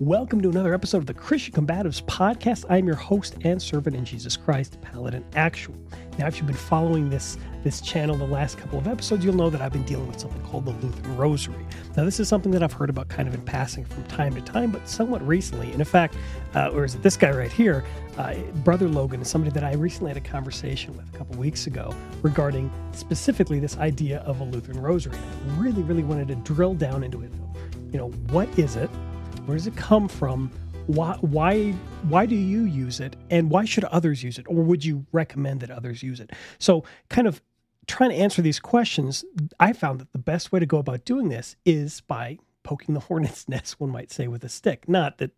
Welcome to another episode of the Christian Combatives Podcast. I'm your host and servant in Jesus Christ, Paladin Actual. Now, if you've been following this this channel the last couple of episodes, you'll know that I've been dealing with something called the Lutheran Rosary. Now, this is something that I've heard about kind of in passing from time to time, but somewhat recently. And in fact, uh, or is it this guy right here? Uh, Brother Logan is somebody that I recently had a conversation with a couple weeks ago regarding specifically this idea of a Lutheran Rosary. And I really, really wanted to drill down into it. You know, what is it? Where does it come from? Why, why, why do you use it? And why should others use it? Or would you recommend that others use it? So, kind of trying to answer these questions, I found that the best way to go about doing this is by poking the hornet's nest, one might say, with a stick. Not that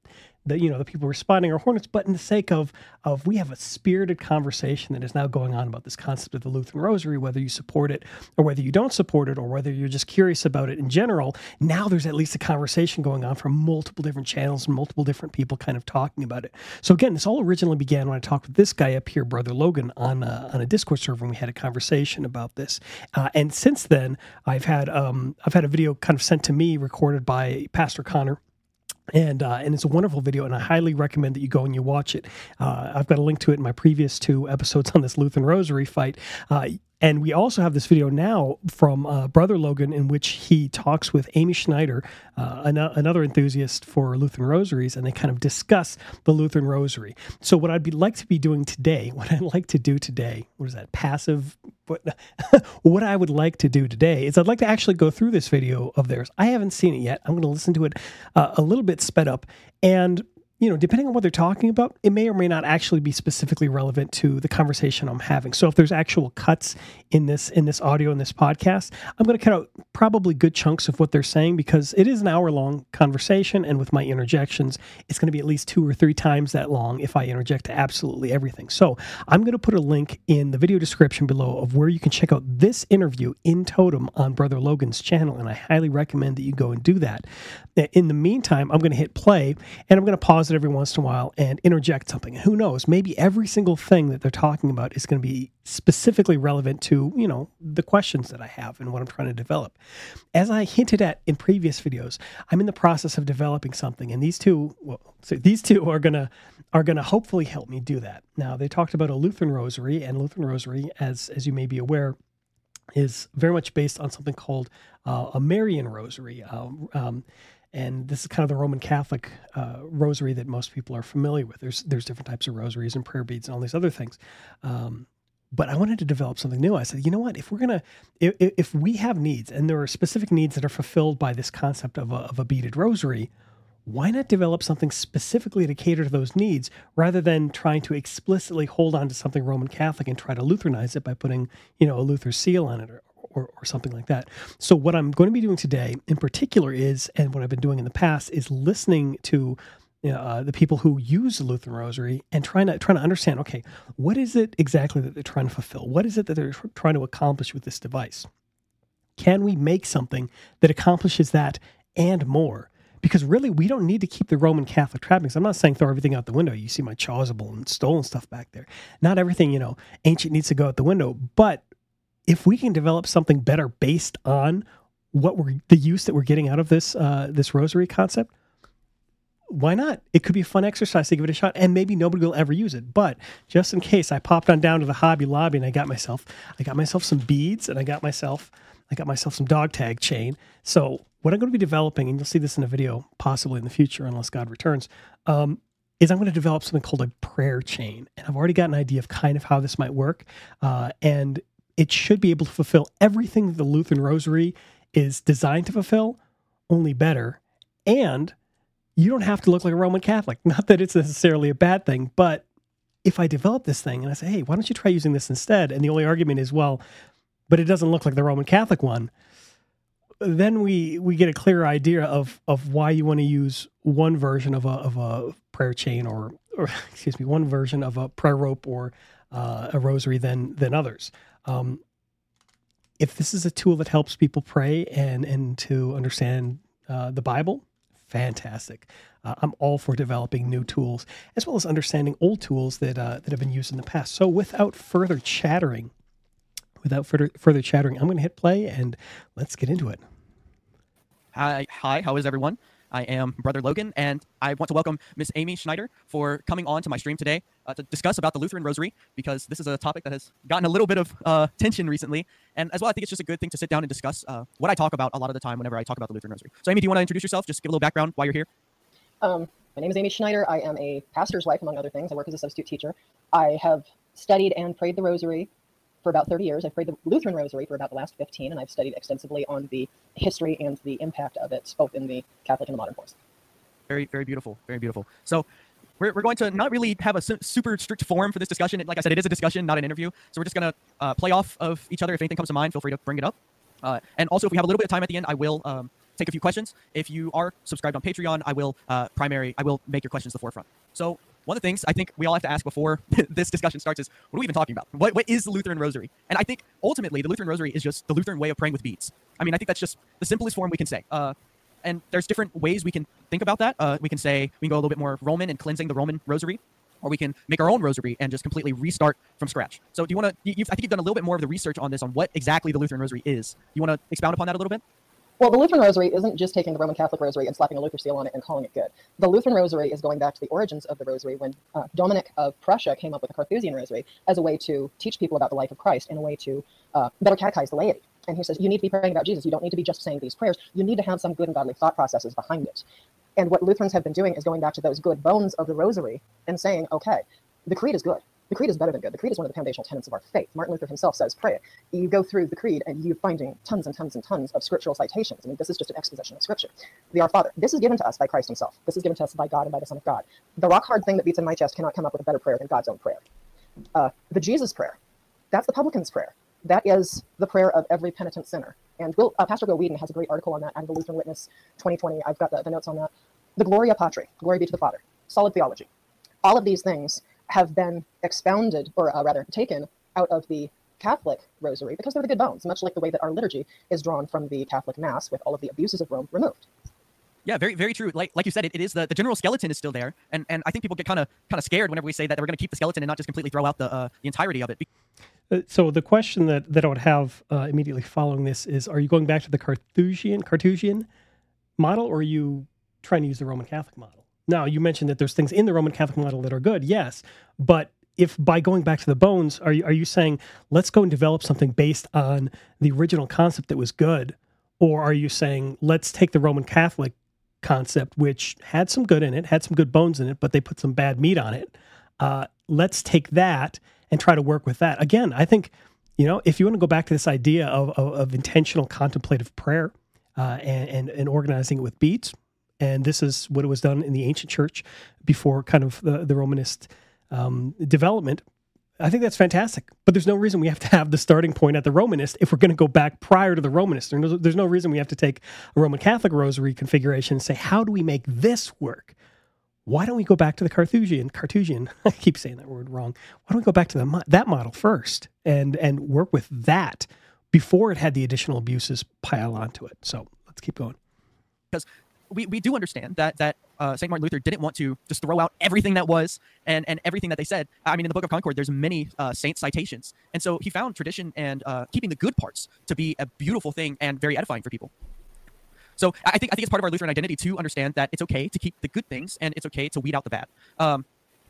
the you know the people responding are hornets, but in the sake of of we have a spirited conversation that is now going on about this concept of the Lutheran Rosary, whether you support it or whether you don't support it, or whether you're just curious about it in general. Now there's at least a conversation going on from multiple different channels and multiple different people kind of talking about it. So again, this all originally began when I talked with this guy up here, Brother Logan, on a, on a Discord server, and we had a conversation about this. Uh, and since then, I've had um, I've had a video kind of sent to me, recorded by Pastor Connor and uh, and it's a wonderful video, and I highly recommend that you go and you watch it. Uh, I've got a link to it in my previous two episodes on this Lutheran Rosary fight. Uh, and we also have this video now from uh, Brother Logan, in which he talks with Amy Schneider, uh, an- another enthusiast for Lutheran rosaries, and they kind of discuss the Lutheran rosary. So, what I'd be like to be doing today, what I'd like to do today, what is that, passive? What, what I would like to do today is I'd like to actually go through this video of theirs. I haven't seen it yet. I'm going to listen to it uh, a little bit sped up and you know, depending on what they're talking about, it may or may not actually be specifically relevant to the conversation I'm having. So if there's actual cuts in this in this audio in this podcast, I'm going to cut out probably good chunks of what they're saying because it is an hour long conversation, and with my interjections, it's going to be at least two or three times that long if I interject to absolutely everything. So I'm going to put a link in the video description below of where you can check out this interview in totem on Brother Logan's channel, and I highly recommend that you go and do that. In the meantime, I'm going to hit play and I'm going to pause it every once in a while and interject something. Who knows, maybe every single thing that they're talking about is going to be specifically relevant to, you know, the questions that I have and what I'm trying to develop. As I hinted at in previous videos, I'm in the process of developing something and these two, well, so these two are going to are going to hopefully help me do that. Now, they talked about a Lutheran rosary and Lutheran rosary as as you may be aware is very much based on something called uh, a Marian rosary. Um, um, and this is kind of the Roman Catholic uh, rosary that most people are familiar with. There's there's different types of rosaries and prayer beads and all these other things. Um, but I wanted to develop something new. I said, you know what? If we're gonna, if, if we have needs, and there are specific needs that are fulfilled by this concept of a, of a beaded rosary, why not develop something specifically to cater to those needs rather than trying to explicitly hold on to something Roman Catholic and try to Lutheranize it by putting, you know, a Luther seal on it or, or, or something like that. So, what I'm going to be doing today in particular is, and what I've been doing in the past, is listening to uh, the people who use the Lutheran Rosary and trying to trying to understand. Okay, what is it exactly that they're trying to fulfill? What is it that they're trying to accomplish with this device? Can we make something that accomplishes that and more? Because really, we don't need to keep the Roman Catholic trappings. I'm not saying throw everything out the window. You see my chasuble and stolen stuff back there. Not everything, you know, ancient needs to go out the window. But if we can develop something better based on what we're the use that we're getting out of this uh, this rosary concept, why not? It could be a fun exercise to give it a shot, and maybe nobody will ever use it. But just in case, I popped on down to the Hobby Lobby and I got myself I got myself some beads and I got myself I got myself some dog tag chain. So what I'm going to be developing, and you'll see this in a video possibly in the future, unless God returns, um, is I'm going to develop something called a prayer chain, and I've already got an idea of kind of how this might work, uh, and it should be able to fulfill everything the Lutheran Rosary is designed to fulfill, only better, and you don't have to look like a Roman Catholic. Not that it's necessarily a bad thing, but if I develop this thing and I say, hey, why don't you try using this instead? And the only argument is, well, but it doesn't look like the Roman Catholic one. Then we we get a clear idea of of why you want to use one version of a of a prayer chain or or excuse me one version of a prayer rope or uh, a rosary than than others. Um, if this is a tool that helps people pray and and to understand uh, the Bible, fantastic. Uh, I'm all for developing new tools as well as understanding old tools that uh, that have been used in the past. So, without further chattering, without further further chattering, I'm going to hit play and let's get into it. Hi, hi. How is everyone? I am Brother Logan, and I want to welcome Miss Amy Schneider for coming on to my stream today uh, to discuss about the Lutheran Rosary because this is a topic that has gotten a little bit of uh, tension recently, and as well, I think it's just a good thing to sit down and discuss uh, what I talk about a lot of the time whenever I talk about the Lutheran Rosary. So, Amy, do you want to introduce yourself? Just give a little background why you're here. Um, my name is Amy Schneider. I am a pastor's wife, among other things. I work as a substitute teacher. I have studied and prayed the Rosary for about 30 years. I've prayed the Lutheran Rosary for about the last 15, and I've studied extensively on the history and the impact of it, both in the Catholic and the modern forms. Very, very beautiful. Very beautiful. So, we're, we're going to not really have a su- super strict form for this discussion. Like I said, it is a discussion, not an interview. So, we're just going to uh, play off of each other. If anything comes to mind, feel free to bring it up. Uh, and also, if we have a little bit of time at the end, I will um, take a few questions. If you are subscribed on Patreon, I will uh, primary, I will make your questions the forefront. So one of the things I think we all have to ask before this discussion starts is, what are we even talking about? What, what is the Lutheran Rosary? And I think ultimately the Lutheran Rosary is just the Lutheran way of praying with beads. I mean, I think that's just the simplest form we can say. Uh, and there's different ways we can think about that. Uh, we can say we can go a little bit more Roman and cleansing the Roman Rosary, or we can make our own Rosary and just completely restart from scratch. So, do you want to? I think you've done a little bit more of the research on this on what exactly the Lutheran Rosary is. You want to expound upon that a little bit? Well, the Lutheran Rosary isn't just taking the Roman Catholic Rosary and slapping a Luther seal on it and calling it good. The Lutheran Rosary is going back to the origins of the Rosary when uh, Dominic of Prussia came up with the Carthusian Rosary as a way to teach people about the life of Christ and a way to uh, better catechize the laity. And he says, you need to be praying about Jesus. You don't need to be just saying these prayers. You need to have some good and godly thought processes behind it. And what Lutherans have been doing is going back to those good bones of the Rosary and saying, okay, the creed is good the creed is better than good. The creed is one of the foundational tenets of our faith. Martin Luther himself says, pray it. You go through the creed and you're finding tons and tons and tons of scriptural citations. I mean, this is just an exposition of scripture. The Our Father. This is given to us by Christ himself. This is given to us by God and by the Son of God. The rock hard thing that beats in my chest cannot come up with a better prayer than God's own prayer. Uh, the Jesus prayer. That's the publican's prayer. That is the prayer of every penitent sinner. And Will, uh, Pastor Bill Weedon has a great article on that out of the Lutheran Witness 2020. I've got the, the notes on that. The Gloria Patri, glory be to the Father. Solid theology. All of these things have been expounded, or uh, rather taken out of the Catholic rosary because they're the good bones, much like the way that our liturgy is drawn from the Catholic Mass with all of the abuses of Rome removed. Yeah, very, very true. Like, like you said, it, it is the, the general skeleton is still there, and, and I think people get kind of kind of scared whenever we say that we're going to keep the skeleton and not just completely throw out the uh, the entirety of it. Uh, so the question that, that I would have uh, immediately following this is: Are you going back to the Carthusian Carthusian model, or are you trying to use the Roman Catholic model? Now, you mentioned that there's things in the Roman Catholic model that are good, yes, but if by going back to the bones, are you, are you saying let's go and develop something based on the original concept that was good, or are you saying let's take the Roman Catholic concept, which had some good in it, had some good bones in it, but they put some bad meat on it? Uh, let's take that and try to work with that. Again, I think you know if you want to go back to this idea of, of, of intentional contemplative prayer uh, and, and and organizing it with beats, and this is what it was done in the ancient church before kind of the, the Romanist um, development. I think that's fantastic, but there's no reason we have to have the starting point at the Romanist if we're going to go back prior to the Romanist. There's no, there's no reason we have to take a Roman Catholic rosary configuration and say, how do we make this work? Why don't we go back to the Carthusian? Carthusian, I keep saying that word wrong. Why don't we go back to the, that model first and and work with that before it had the additional abuses pile onto it? So let's keep going. Because we, we do understand that that uh, Saint Martin Luther didn't want to just throw out everything that was and and everything that they said. I mean, in the Book of Concord, there's many uh, saint citations, and so he found tradition and uh, keeping the good parts to be a beautiful thing and very edifying for people. So I think I think it's part of our Lutheran identity to understand that it's okay to keep the good things and it's okay to weed out the bad. Um,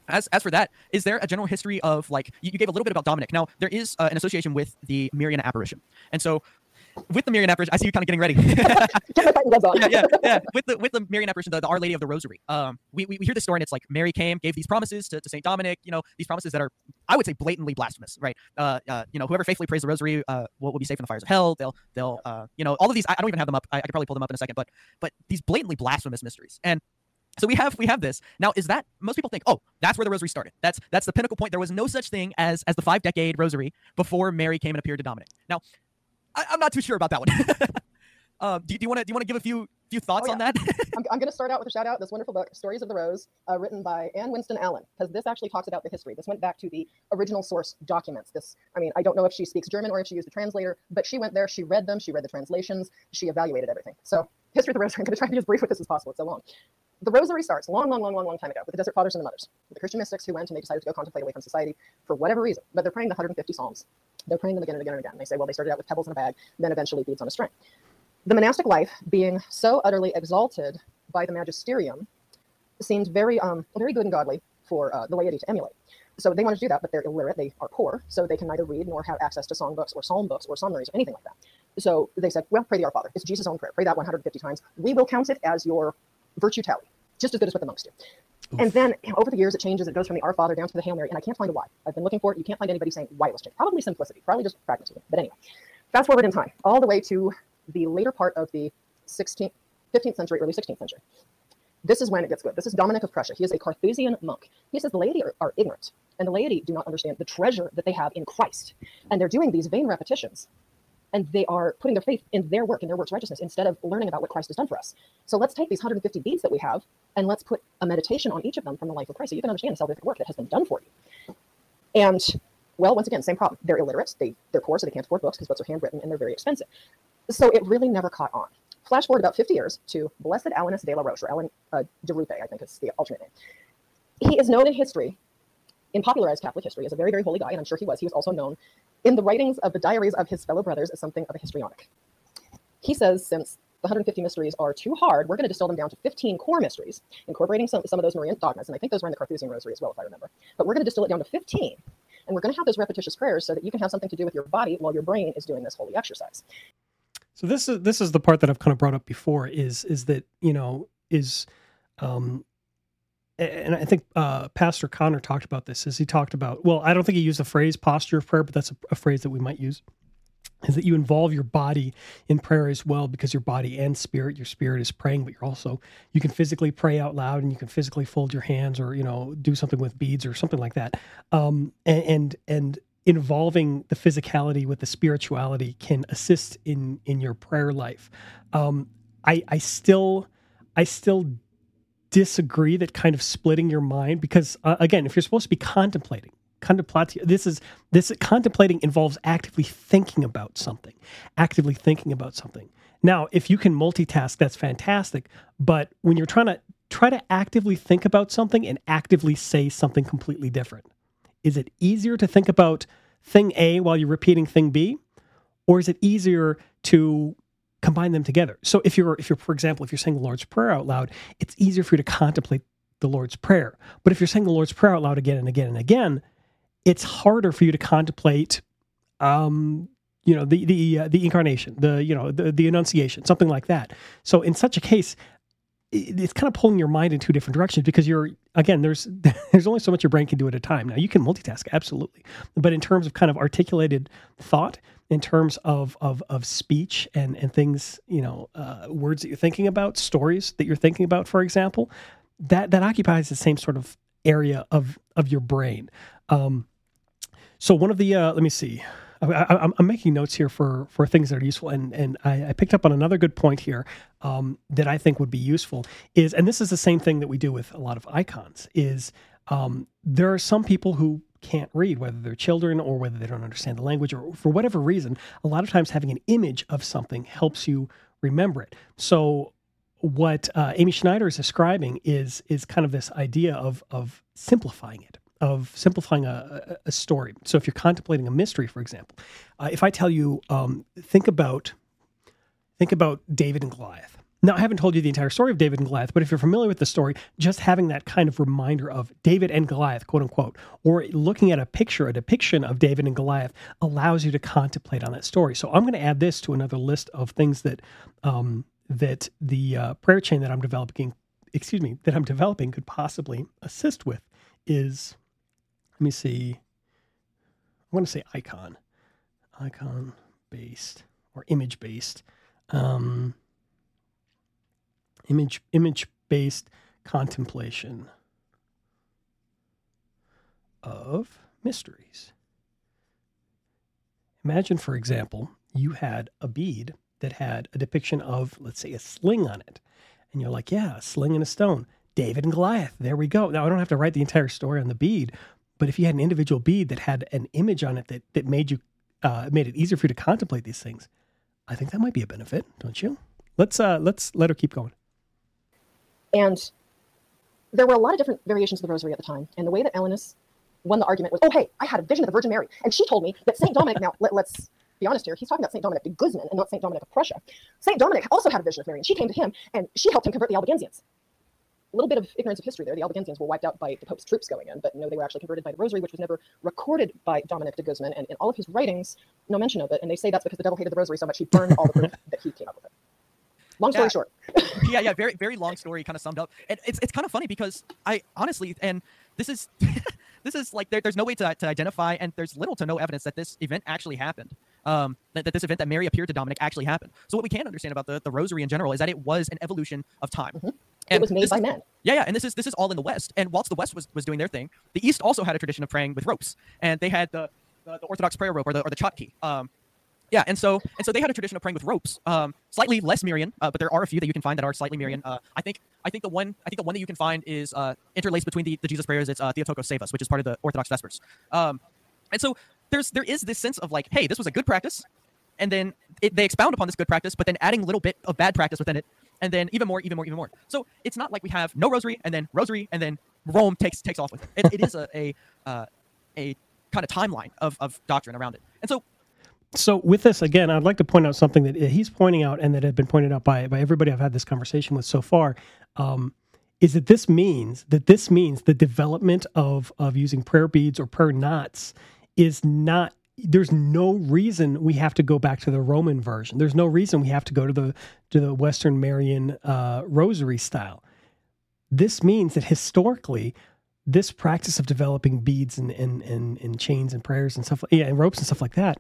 as, as for that, is there a general history of like you, you gave a little bit about Dominic? Now there is uh, an association with the Mariana apparition, and so with the Marian apparition, I see you kind of getting ready. yeah, yeah, yeah. With the with the Marian apparition, the, the Our Lady of the Rosary. Um, we, we, we hear this story, and it's like Mary came, gave these promises to, to Saint Dominic. You know, these promises that are, I would say, blatantly blasphemous, right? Uh, uh you know, whoever faithfully prays the Rosary uh, will, will be safe in the fires of hell. They'll they'll uh, you know, all of these. I, I don't even have them up. I, I could probably pull them up in a second, but but these blatantly blasphemous mysteries and. So we have we have this now. Is that most people think? Oh, that's where the rosary started. That's that's the pinnacle point. There was no such thing as as the five decade rosary before Mary came and appeared to Dominic. Now, I, am not too sure about that one. um, do, do, you want to do you want to give a few few thoughts oh, yeah. on that? I'm, I'm going to start out with a shout out. This wonderful book, Stories of the Rose, uh, written by Anne Winston Allen, because this actually talks about the history. This went back to the original source documents. This, I mean, I don't know if she speaks German or if she used a translator, but she went there, she read them, she read the translations, she evaluated everything. So, history of the Rose. I'm going to try to be as brief with this as possible. It's so long. The Rosary starts long, long, long, long, long time ago with the Desert Fathers and the Mothers, the Christian mystics who went and they decided to go contemplate away from society for whatever reason, but they're praying the 150 Psalms. They're praying them again and again and again. They say, well, they started out with pebbles in a bag, then eventually beads on a string. The monastic life being so utterly exalted by the magisterium seemed very, um, very good and godly for uh, the laity to emulate. So they wanted to do that, but they're illiterate. They are poor, so they can neither read nor have access to songbooks or psalm books or summaries or anything like that. So they said, well, pray the Our Father. It's Jesus' own prayer. Pray that 150 times. We will count it as your virtue tally, just as good as what the monks do. Oof. And then you know, over the years, it changes. It goes from the Our Father down to the Hail Mary, and I can't find a why. I've been looking for it. You can't find anybody saying why it was changed. Probably simplicity, probably just pragmatism. But anyway, fast forward in time, all the way to the later part of the 16th, 15th century, early 16th century. This is when it gets good. This is Dominic of Prussia. He is a Carthusian monk. He says the laity are, are ignorant, and the laity do not understand the treasure that they have in Christ. And they're doing these vain repetitions, and they are putting their faith in their work, and their work's righteousness, instead of learning about what Christ has done for us. So let's take these 150 beads that we have, and let's put a meditation on each of them from the life of Christ, so you can understand the salvific work that has been done for you. And well, once again, same problem. They're illiterate. They they're poor, so they can't afford books because books are handwritten and they're very expensive. So it really never caught on. Flash forward about 50 years to Blessed Alanus de la Roche, or Alan uh, de Rupe, I think is the alternate name. He is known in history, in popularized Catholic history, as a very, very holy guy, and I'm sure he was. He was also known in the writings of the diaries of his fellow brothers as something of a histrionic. He says, since the 150 mysteries are too hard, we're going to distill them down to 15 core mysteries, incorporating some, some of those Marian dogmas, and I think those were in the Carthusian Rosary as well, if I remember. But we're going to distill it down to 15, and we're going to have those repetitious prayers so that you can have something to do with your body while your brain is doing this holy exercise. So this is this is the part that I've kind of brought up before is is that you know is um and I think uh, Pastor Connor talked about this. Is he talked about? Well, I don't think he used the phrase posture of prayer, but that's a, a, phrase that we might use. Is that you involve your body in prayer as well, because your body and spirit, your spirit is praying, but you're also you can physically pray out loud, and you can physically fold your hands, or you know do something with beads or something like that. Um, and and, and involving the physicality with the spirituality can assist in in your prayer life. Um, I I still I still disagree that kind of splitting your mind because uh, again, if you're supposed to be contemplating, contemplatio, this is this contemplating involves actively thinking about something, actively thinking about something. Now, if you can multitask, that's fantastic. But when you're trying to try to actively think about something and actively say something completely different, is it easier to think about thing A while you're repeating thing B? Or is it easier to combine them together? So if you're if you're for example, if you're saying the Lord's Prayer out loud, it's easier for you to contemplate the Lord's Prayer. But if you're saying the Lord's Prayer out loud again and again and again, it's harder for you to contemplate um, you know the the uh, the incarnation the you know the the annunciation something like that so in such a case it's kind of pulling your mind in two different directions because you're again there's there's only so much your brain can do at a time now you can multitask absolutely but in terms of kind of articulated thought in terms of of of speech and and things you know uh, words that you're thinking about stories that you're thinking about for example that that occupies the same sort of area of of your brain um, so one of the uh, let me see I, am making notes here for for things that are useful, and and I, I picked up on another good point here um, that I think would be useful is, and this is the same thing that we do with a lot of icons. Is um, there are some people who can't read, whether they're children or whether they don't understand the language or for whatever reason. A lot of times, having an image of something helps you remember it. So what uh, Amy Schneider is describing is is kind of this idea of of simplifying it of simplifying a, a, story. So if you're contemplating a mystery, for example, uh, if I tell you, um, think about think about David and Goliath. Now, I haven't told you the entire story of David and Goliath, but if you're familiar with the story, just having that kind of reminder of David and Goliath, quote unquote, or looking at a picture, a depiction of David and Goliath, allows you to contemplate on that story. So I'm going to add this to another list of things that um, that the uh, prayer chain that I'm developing, excuse me, that I'm developing could possibly assist with. Is let me see. I want to say icon, icon based or image based, um, image image based contemplation of mysteries. Imagine, for example, you had a bead that had a depiction of, let's say, a sling on it. And you're like, yeah, a sling and a stone. David and Goliath. There we go. Now, I don't have to write the entire story on the bead, but if you had an individual bead that had an image on it that, that made you uh, made it easier for you to contemplate these things, I think that might be a benefit, don't you? Let's uh, let's let her keep going. And there were a lot of different variations of the rosary at the time, and the way that Alanus won the argument was, "Oh, hey, I had a vision of the Virgin Mary, and she told me that Saint Dominic." now let, us be honest here, he's talking about St. Dominic de Guzman and not St. Dominic of Prussia. St. Dominic also had a vision of Mary, and she came to him, and she helped him convert the Albigensians. A little bit of ignorance of history there. The Albigensians were wiped out by the Pope's troops going in, but no, they were actually converted by the Rosary, which was never recorded by Dominic de Guzman, and in all of his writings, no mention of it. And they say that's because the devil hated the Rosary so much he burned all the proof that he came up with it. Long story Yeah. short. yeah, yeah, very, very long story, kind of summed up. And it's, it's kind of funny because I honestly, and this is, this is like there, there's no way to, to identify, and there's little to no evidence that this event actually happened. Um, that, that this event that Mary appeared to Dominic actually happened. So what we can understand about the, the Rosary in general is that it was an evolution of time. Mhm. And it was made by is- men. Yeah, yeah, and this is this is all in the West. And whilst the West was, was doing their thing, the East also had a tradition of praying with ropes, and they had the the, the Orthodox prayer rope or the or the chotki. Um, yeah, and so and so they had a tradition of praying with ropes. Um, slightly less Marian, uh, but there are a few that you can find that are slightly Marian. Uh, I think I think the one I think the one that you can find is uh, interlaced between the, the Jesus prayers. It's uh, Theotokos Save Us, which is part of the Orthodox Vespers. Um, and so there's there is this sense of like, hey, this was a good practice, and then it, they expound upon this good practice, but then adding a little bit of bad practice within it, and then even more, even more, even more. So it's not like we have no rosary and then rosary and then Rome takes takes off with it. It, it is a a uh, a kind of timeline of, of doctrine around it. And so So with this again, I'd like to point out something that he's pointing out and that had been pointed out by by everybody I've had this conversation with so far. Um, is that this means that this means the development of of using prayer beads or prayer knots is not there's no reason we have to go back to the Roman version. There's no reason we have to go to the to the Western Marian uh, rosary style. This means that historically, this practice of developing beads and and, and, and chains and prayers and stuff, yeah, and ropes and stuff like that,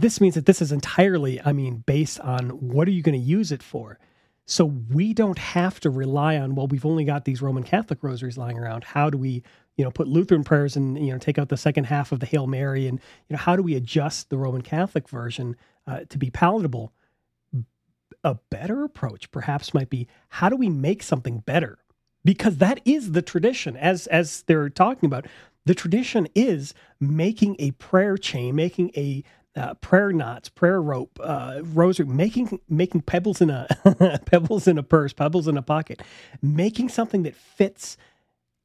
this means that this is entirely, I mean, based on what are you going to use it for? So we don't have to rely on, well, we've only got these Roman Catholic rosaries lying around. How do we, you know, put Lutheran prayers and, you know, take out the second half of the Hail Mary and, you know, how do we adjust the Roman Catholic version uh, to be palatable? A better approach perhaps might be how do we make something better? Because that is the tradition, as as they're talking about. The tradition is making a prayer chain, making a uh, prayer knots, prayer rope, uh, rosary, making making pebbles in a pebbles in a purse, pebbles in a pocket, making something that fits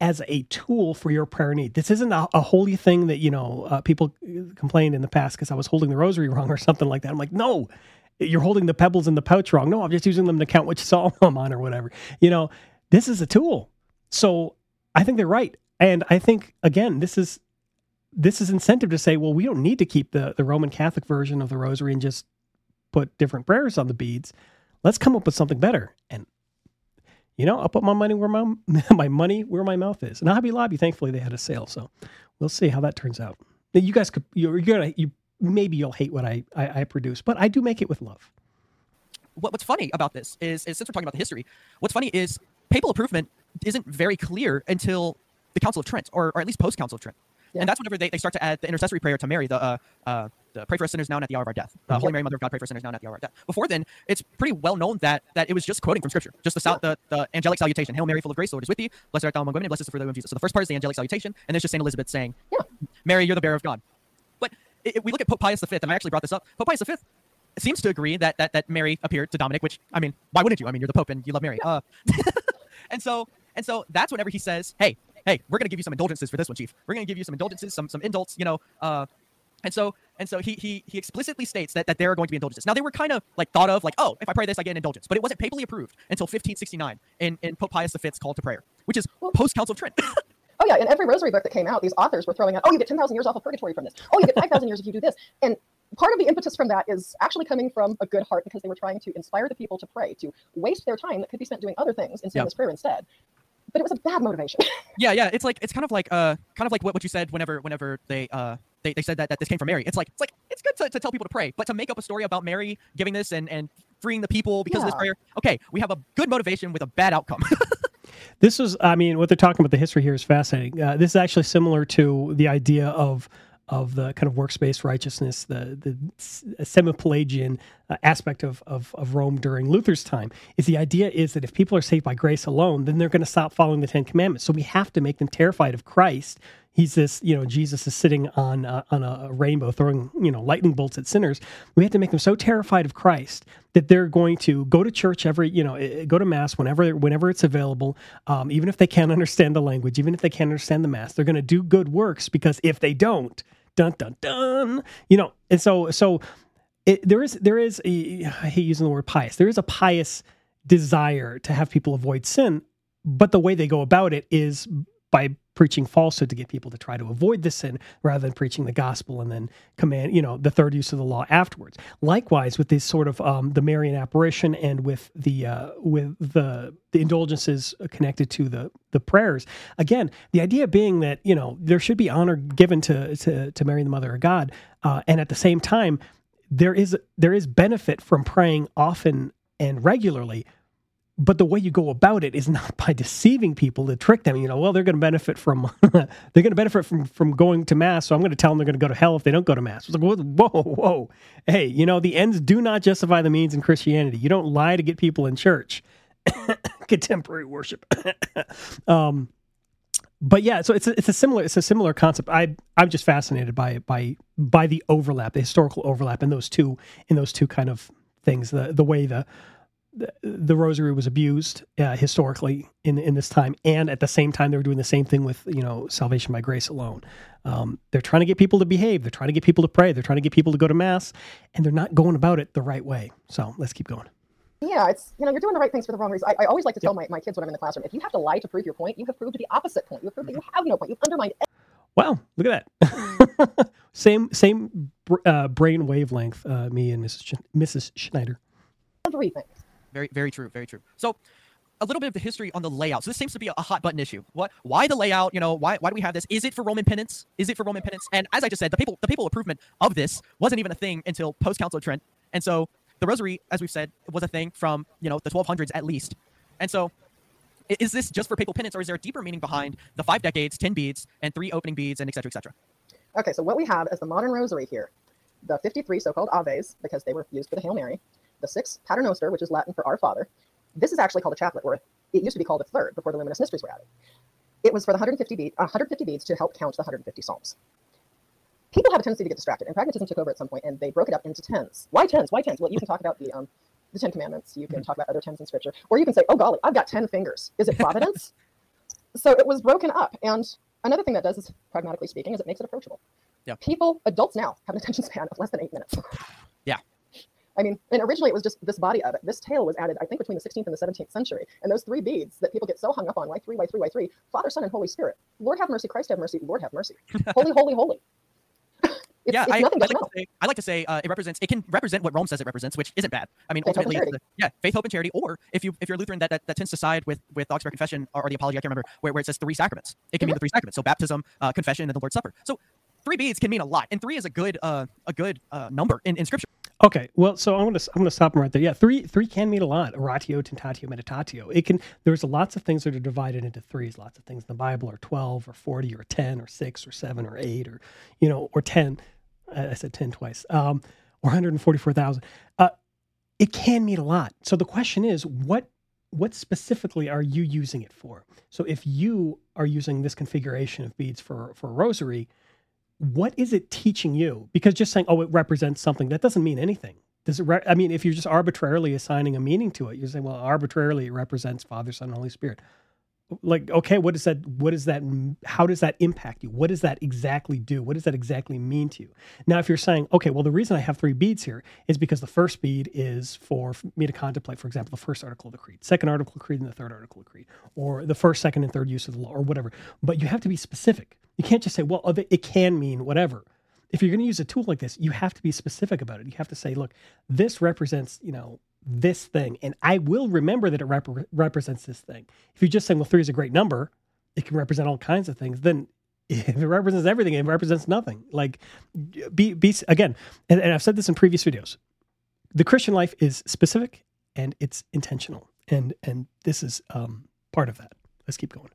as a tool for your prayer need. This isn't a, a holy thing that you know uh, people complained in the past because I was holding the rosary wrong or something like that. I'm like, no, you're holding the pebbles in the pouch wrong. No, I'm just using them to count which psalm I'm on or whatever. You know, this is a tool. So I think they're right, and I think again, this is this is incentive to say, well, we don't need to keep the the Roman Catholic version of the rosary and just put different prayers on the beads. Let's come up with something better. And you know, I'll put my money where my my money where my mouth is. And Hobby Lobby, thankfully, they had a sale, so we'll see how that turns out. You guys could you're gonna you maybe you'll hate what I, I I produce, but I do make it with love. what, what's funny about this is, is since we're talking about the history, what's funny is papal approvement isn't very clear until the Council of Trent, or, or at least post Council of Trent. Yeah. And that's whenever they, they start to add the intercessory prayer to Mary, the, uh, uh, the pray for us sinners now and at the hour of our death. Uh, Holy Mary, Mother of God, pray for us sinners now and at the hour of our death. Before then, it's pretty well known that that it was just quoting from Scripture, just the, sal- the, the angelic salutation. Hail Mary, full of grace, the Lord is with thee. Blessed art thou among women, and blessed is the fruit of thy womb, Jesus. So the first part is the angelic salutation, and it's just Saint Elizabeth saying, Yeah. Mary, you're the bearer of God. But if we look at Pope Pius V, and I actually brought this up, Pope Pius V seems to agree that, that that Mary appeared to Dominic, which I mean, why wouldn't you? I mean, you're the Pope and you love Mary. Uh, and so and so that's whenever he says, "Hey, hey, we're gonna give you some indulgences for this one, Chief. We're gonna give you some indulgences, some some indults, you know." Uh, and so and so he he he explicitly states that that there are going to be indulgences. Now they were kind of like thought of like, oh, if I pray this, I get an indulgence, but it wasn't papally approved until 1569 in in Pope Pius V's call to prayer, which is post Council of Trent. Oh yeah, in every rosary book that came out, these authors were throwing out, "Oh, you get ten thousand years off of purgatory from this. Oh, you get five thousand years if you do this." And part of the impetus from that is actually coming from a good heart because they were trying to inspire the people to pray, to waste their time that could be spent doing other things and saying Yeah. this prayer instead. But it was a bad motivation. yeah, yeah. It's like it's kind of like uh kind of like what, what you said whenever whenever they uh they, they said that, that this came from Mary. It's like it's like it's good to, to tell people to pray, but to make up a story about Mary giving this and and freeing the people because of this prayer. Okay, we have a good motivation with a bad outcome. This is, I mean, what they're talking about the history here is fascinating. Uh, this is actually similar to the idea of of the kind of works-based righteousness, the the semi-Pelagian uh, aspect of, of of Rome during Luther's time. Is the idea is that if people are saved by grace alone, then they're going to stop following the Ten Commandments. So we have to make them terrified of Christ. He's this, you know, Jesus is sitting on uh, on a rainbow throwing, you know, lightning bolts at sinners. We have to make them so terrified of Christ that they're going to go to church every, you know, eh, go to mass whenever whenever it's available, um, even if they can't understand the language, even if they can't understand the mass. They're going to do good works because if they don't, dun dun dun, you know. And so so it, there is there is a, I hate using the word pious. There is a pious desire to have people avoid sin, but the way they go about it is by preaching falsehood to get people to try to avoid the sin rather than preaching the gospel and then command you know the third use of the law afterwards. Likewise with this sort of um, the marian apparition and with the uh, with the the indulgences connected to the the prayers again the idea being that you know there should be honor given to to, to mary the mother of god uh, and at the same time there is there is benefit from praying often and regularly but the way you go about it is not by deceiving people to trick them. You know, well, they're going to benefit from they're going to benefit from from going to mass, so I'm going to tell them they're going to go to hell if they don't go to mass. It's like whoa, whoa, hey, you know, the ends do not justify the means in Christianity. You don't lie to get people in church. Contemporary worship. um, but yeah, so it's a, it's a similar it's a similar concept. I I'm just fascinated by it by by the overlap, the historical overlap in those two in those two kind of things. The the way the the, rosary was abused uh, historically in in this time, and at the same time they were doing the same thing with you know salvation by grace alone. Um, they're trying to get people to behave. They're trying to get people to pray. They're trying to get people to go to mass, and they're not going about it the right way. So let's keep going. Yeah, it's you know you're doing the right things for the wrong reasons. I, I always like to tell yep. my, my kids when I'm in the classroom, if you have to lie to prove your point, you have proved the opposite point. You have proved that you have no point. You've undermined. Wow, look at that. same same uh, brain wavelength. Uh, me and Mrs. Mrs. Schneider. Everything. Very, very true. Very true. So, a little bit of the history on the layout. So this seems to be a hot button issue. What? Why the layout? You know, why? Why do we have this? Is it for Roman penance? Is it for Roman penance? And as I just said, the papal the papal improvement of this wasn't even a thing until post Council of Trent. And so the Rosary, as we've said, was a thing from you know the 1200s at least. And so is this just for papal penance, or is there a deeper meaning behind the five decades, ten beads, and three opening beads, and et cetera, et cetera? Okay, so what we have is the modern Rosary here, the 53 so-called Aves because they were used for the Hail Mary, the sixth Paternoster, which is Latin for Our Father. This is actually called a chaplet, or it used to be called a third before the Luminous Mysteries were added. It was for the 150, bead, 150 beads to help count the 150 psalms. People have a tendency to get distracted, and pragmatism took over at some point, and they broke it up into tens. Why tens? Why tens? Well, you can talk about the um, the Ten Commandments. You can mm-hmm. talk about other tens in Scripture, or you can say, "Oh golly, I've got ten fingers. Is it providence?" so it was broken up, and another thing that does, is pragmatically speaking, is it makes it approachable. Yeah. People, adults now, have an attention span of less than eight minutes. Yeah. I mean, and originally it was just this body of it. This tail was added, I think, between the 16th and the 17th century. And those three beads that people get so hung up on, why three, why three, why three, Father, Son, and Holy Spirit. Lord have mercy, Christ have mercy, Lord have mercy. holy, holy, holy. It's, yeah, it's I, I, like to say, I like to say uh, it represents. It can represent what Rome says it represents, which isn't bad. I mean, faith, ultimately, the, yeah, faith, hope, and charity. Or if you if you're Lutheran, that, that, that tends to side with with Augsburg Confession or, or, the Apology. I can't remember where, where it says three sacraments. It can mm-hmm. mean the three sacraments. So baptism, uh, confession, and the Lord's Supper. So three beads can mean a lot, and three is a good uh, a good uh, number in, in Scripture. Okay, well, so I'm gonna I'm gonna stop him right there. Yeah, three three can mean a lot. Oratio, tentatio, meditatio. It can. There's lots of things that are divided into threes. Lots of things in the Bible are twelve or forty or ten or six or seven or eight or you know or ten. I said ten twice. Um, or 144,000. Uh, it can mean a lot. So the question is, what what specifically are you using it for? So if you are using this configuration of beads for for rosary, what is it teaching you? Because just saying, oh, it represents something, that doesn't mean anything. Does it? Re- I mean, if you're just arbitrarily assigning a meaning to it, you're saying, well, arbitrarily it represents Father, Son, and Holy Spirit. Like, okay, what does that? What does that? How does that impact you? What does that exactly do? What does that exactly mean to you? Now, if you're saying, okay, well, the reason I have three beads here is because the first bead is for me to contemplate, for example, the first article of the creed, second article of the creed, and the third article of the creed, or the first, second, and third use of the law, or whatever. But you have to be specific. You can't just say, well, it can mean whatever. If you're going to use a tool like this, you have to be specific about it. You have to say, look, this represents, you know, this thing, and I will remember that it rep- represents this thing. If you're just saying, well, three is a great number, it can represent all kinds of things, then if it represents everything, it represents nothing. Like, be, be again, and, and I've said this in previous videos. The Christian life is specific and it's intentional, and and this is um, part of that. Let's keep going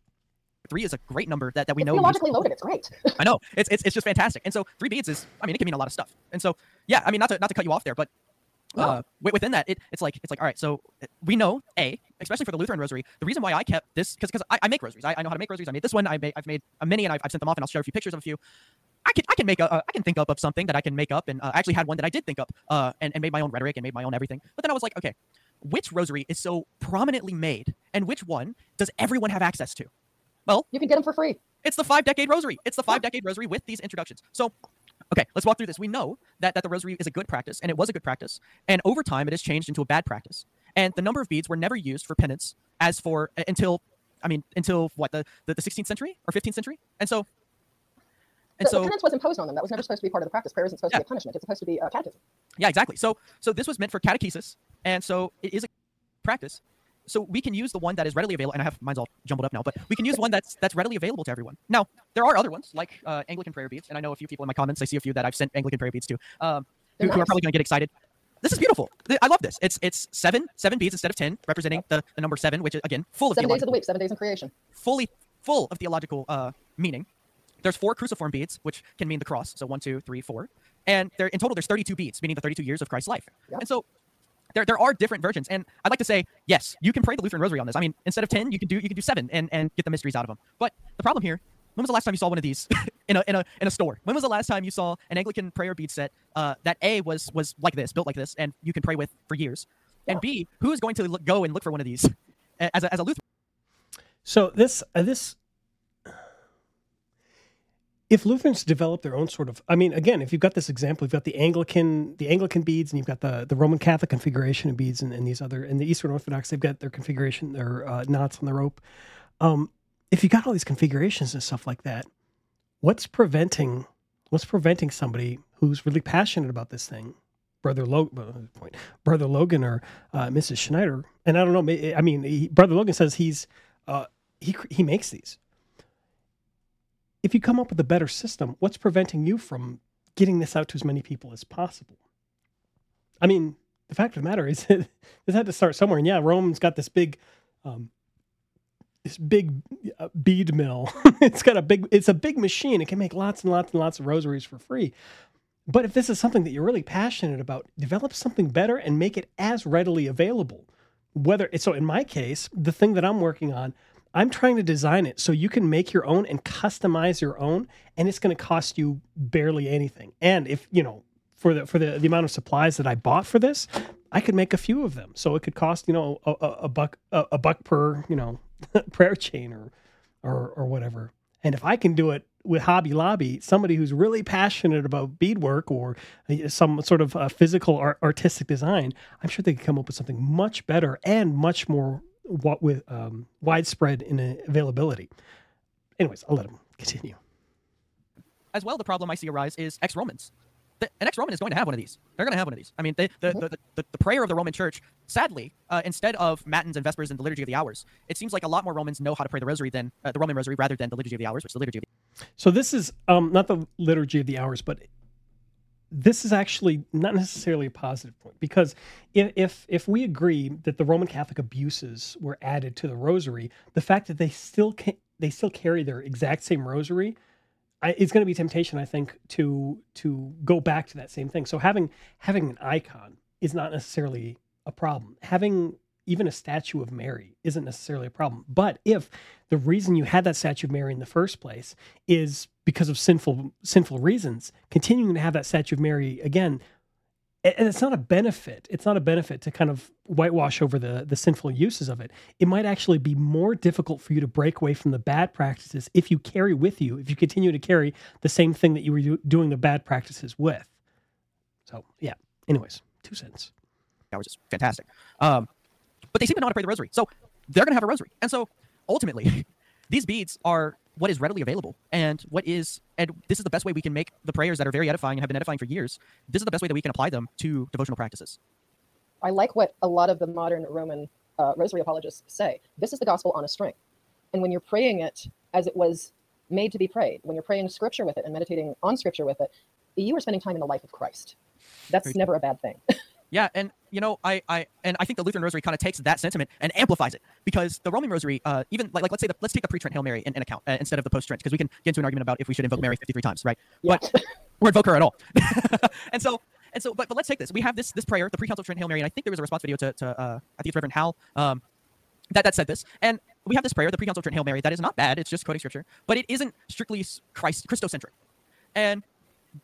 three is a great number that, that we it's know. Theologically loaded. It's great. I know. It's, it's, it's just fantastic. And so three beads is, I mean, it can mean a lot of stuff. And so, yeah, I mean, not to, not to cut you off there, but uh, within that, it, it's like, it's like, all right, so we know A, especially for the Lutheran rosary, the reason why I kept this, because because I, I, make rosaries. I, I know how to make rosaries. I made this one. I made, I've made a mini and I've, I've sent them off and I'll show a few pictures of a few. I can I can make a uh, I can think up of something that I can make up and uh, I actually had one that I did think up uh, and, and made my own rhetoric and made my own everything. But then I was like, okay, which rosary is so prominently made and which one does everyone have access to? Well, you can get them for free. It's the five decade rosary. It's the five decade rosary with these introductions. So Okay, let's walk through this. We know that, that the rosary is a good practice, and it was a good practice. And over time, it has changed into a bad practice. And the number of beads were never used for penance as for uh, until, I mean, until what, the, the, the 16th century or 15th century? And so, and the, so, the penance was imposed on them. That was never supposed to be part of the practice. Prayer isn't supposed Yeah. to be a punishment. It's supposed to be a catechism. yeah, exactly. So, so this was meant for catechesis, and so it is a practice. So we can use the one that is readily available, and I have mine's all jumbled up now, but we can use one that's that's readily available to everyone. Now, there are other ones like uh, Anglican prayer beads, and I know a few people in my comments. I see a few that I've sent Anglican prayer beads to, um, who, They're who are probably going to get excited. This is beautiful. I love this. It's it's seven seven beads instead of ten, representing the, the number seven, which is again full of Seven days of the week, seven days in creation. fully full of theological uh, meaning. There's four cruciform beads, which can mean the cross. So one, two, three, four, and there in total there's 32 beads, meaning the 32 years of Christ's life. Yeah. And so there, there are different versions, and I'd like to say yes, you can pray the Lutheran Rosary on this. I mean, instead of 10, you can do you can do seven and and get the mysteries out of them. But the problem here. When was the last time you saw one of these in a, in a in a store? When was the last time you saw an Anglican prayer bead set uh, that A was was like this, built like this, and you can pray with for years? And B, who is going to look, go and look for one of these as a, as a Lutheran? So this uh, this if Lutherans develop their own sort of I mean again if you've got this example you've got the Anglican the Anglican beads and you've got the the Roman Catholic configuration of beads and, and these other and the Eastern Orthodox they've got their configuration their uh, knots on the rope um, if you got all these configurations and stuff like that what's preventing what's preventing somebody who's really passionate about this thing brother Logan brother Logan or uh, Mrs. Schneider and I don't know I mean he, brother Logan says he's uh, he he makes these. If you come up with a better system, what's preventing you from getting this out to as many people as possible? I mean, the fact of the matter is, this had to start somewhere. And yeah, Rome's got this big, um, this big uh, bead mill. it's got a big, it's a big machine. It can make lots and lots and lots of rosaries for free. But if this is something that you're really passionate about, develop something better and make it as readily available whether so in my case the thing that i'm working on i'm trying to design it so you can make your own and customize your own and it's going to cost you barely anything. And if you know for the for the, the amount of supplies that i bought for this i could make a few of them. So it could cost you know a, a, a buck a, a buck per you know prayer chain or or or whatever. And if i can do it with Hobby Lobby, somebody who's really passionate about beadwork or uh, some sort of uh, physical or artistic design, I'm sure they could come up with something much better and much more what with um, widespread in availability. Anyways, I'll let him continue. as well, the problem I see arise is ex-Romans. The, an ex-Roman is going to have one of these. They're going to have one of these. I mean, they, the, the, the, the prayer of the Roman Church, sadly, uh, instead of matins and vespers and the liturgy of the hours, it seems like a lot more Romans know how to pray the Rosary than uh, the Roman Rosary rather than the liturgy of the hours, which is the liturgy of the So this is um, not the liturgy of the hours, but this is actually not necessarily a positive point because if, if if we agree that the Roman Catholic abuses were added to the Rosary, the fact that they still ca- they still carry their exact same Rosary, I, it's going to be temptation, I think, to to go back to that same thing. So having having an icon is not necessarily a problem. Having even a statue of Mary isn't necessarily a problem. But if the reason you had that statue of Mary in the first place is because of sinful sinful reasons, continuing to have that statue of Mary again, and it's not a benefit. It's not a benefit to kind of whitewash over the the sinful uses of it. It might actually be more difficult for you to break away from the bad practices if you carry with you, if you continue to carry the same thing that you were do- doing the bad practices with. So yeah. Anyways, two cents. That was just fantastic. Um, but they seem to know how to pray the Rosary, so they're going to have a Rosary. And so ultimately, these beads are what is readily available, and what is, and this is the best way we can make the prayers that are very edifying and have been edifying for years. This is the best way that we can apply them to devotional practices. I like what a lot of the modern Roman uh, rosary apologists say. This is the gospel on a string. And when you're praying it as it was made to be prayed, when you're praying scripture with it and meditating on scripture with it, you are spending time in the life of Christ. That's Very never a bad thing. Yeah, and you know, I, I and I think the Lutheran Rosary kind of takes that sentiment and amplifies it because the Roman Rosary, uh, even like, like let's say the, let's take the pre-Trent Hail Mary in, in account uh, instead of the post-Trent because we can get into an argument about if we should invoke Mary 53 times, right? Yeah. But or invoke her at all. and so and so, but but let's take this. We have this this prayer, the pre-council Trent Hail Mary, and I think there was a response video to, to uh, I think it's Reverend Hal. Um, that, that said this. And we have this prayer, the pre-council Trent Hail Mary, that is not bad. It's just quoting scripture, but it isn't strictly Christ Christocentric. And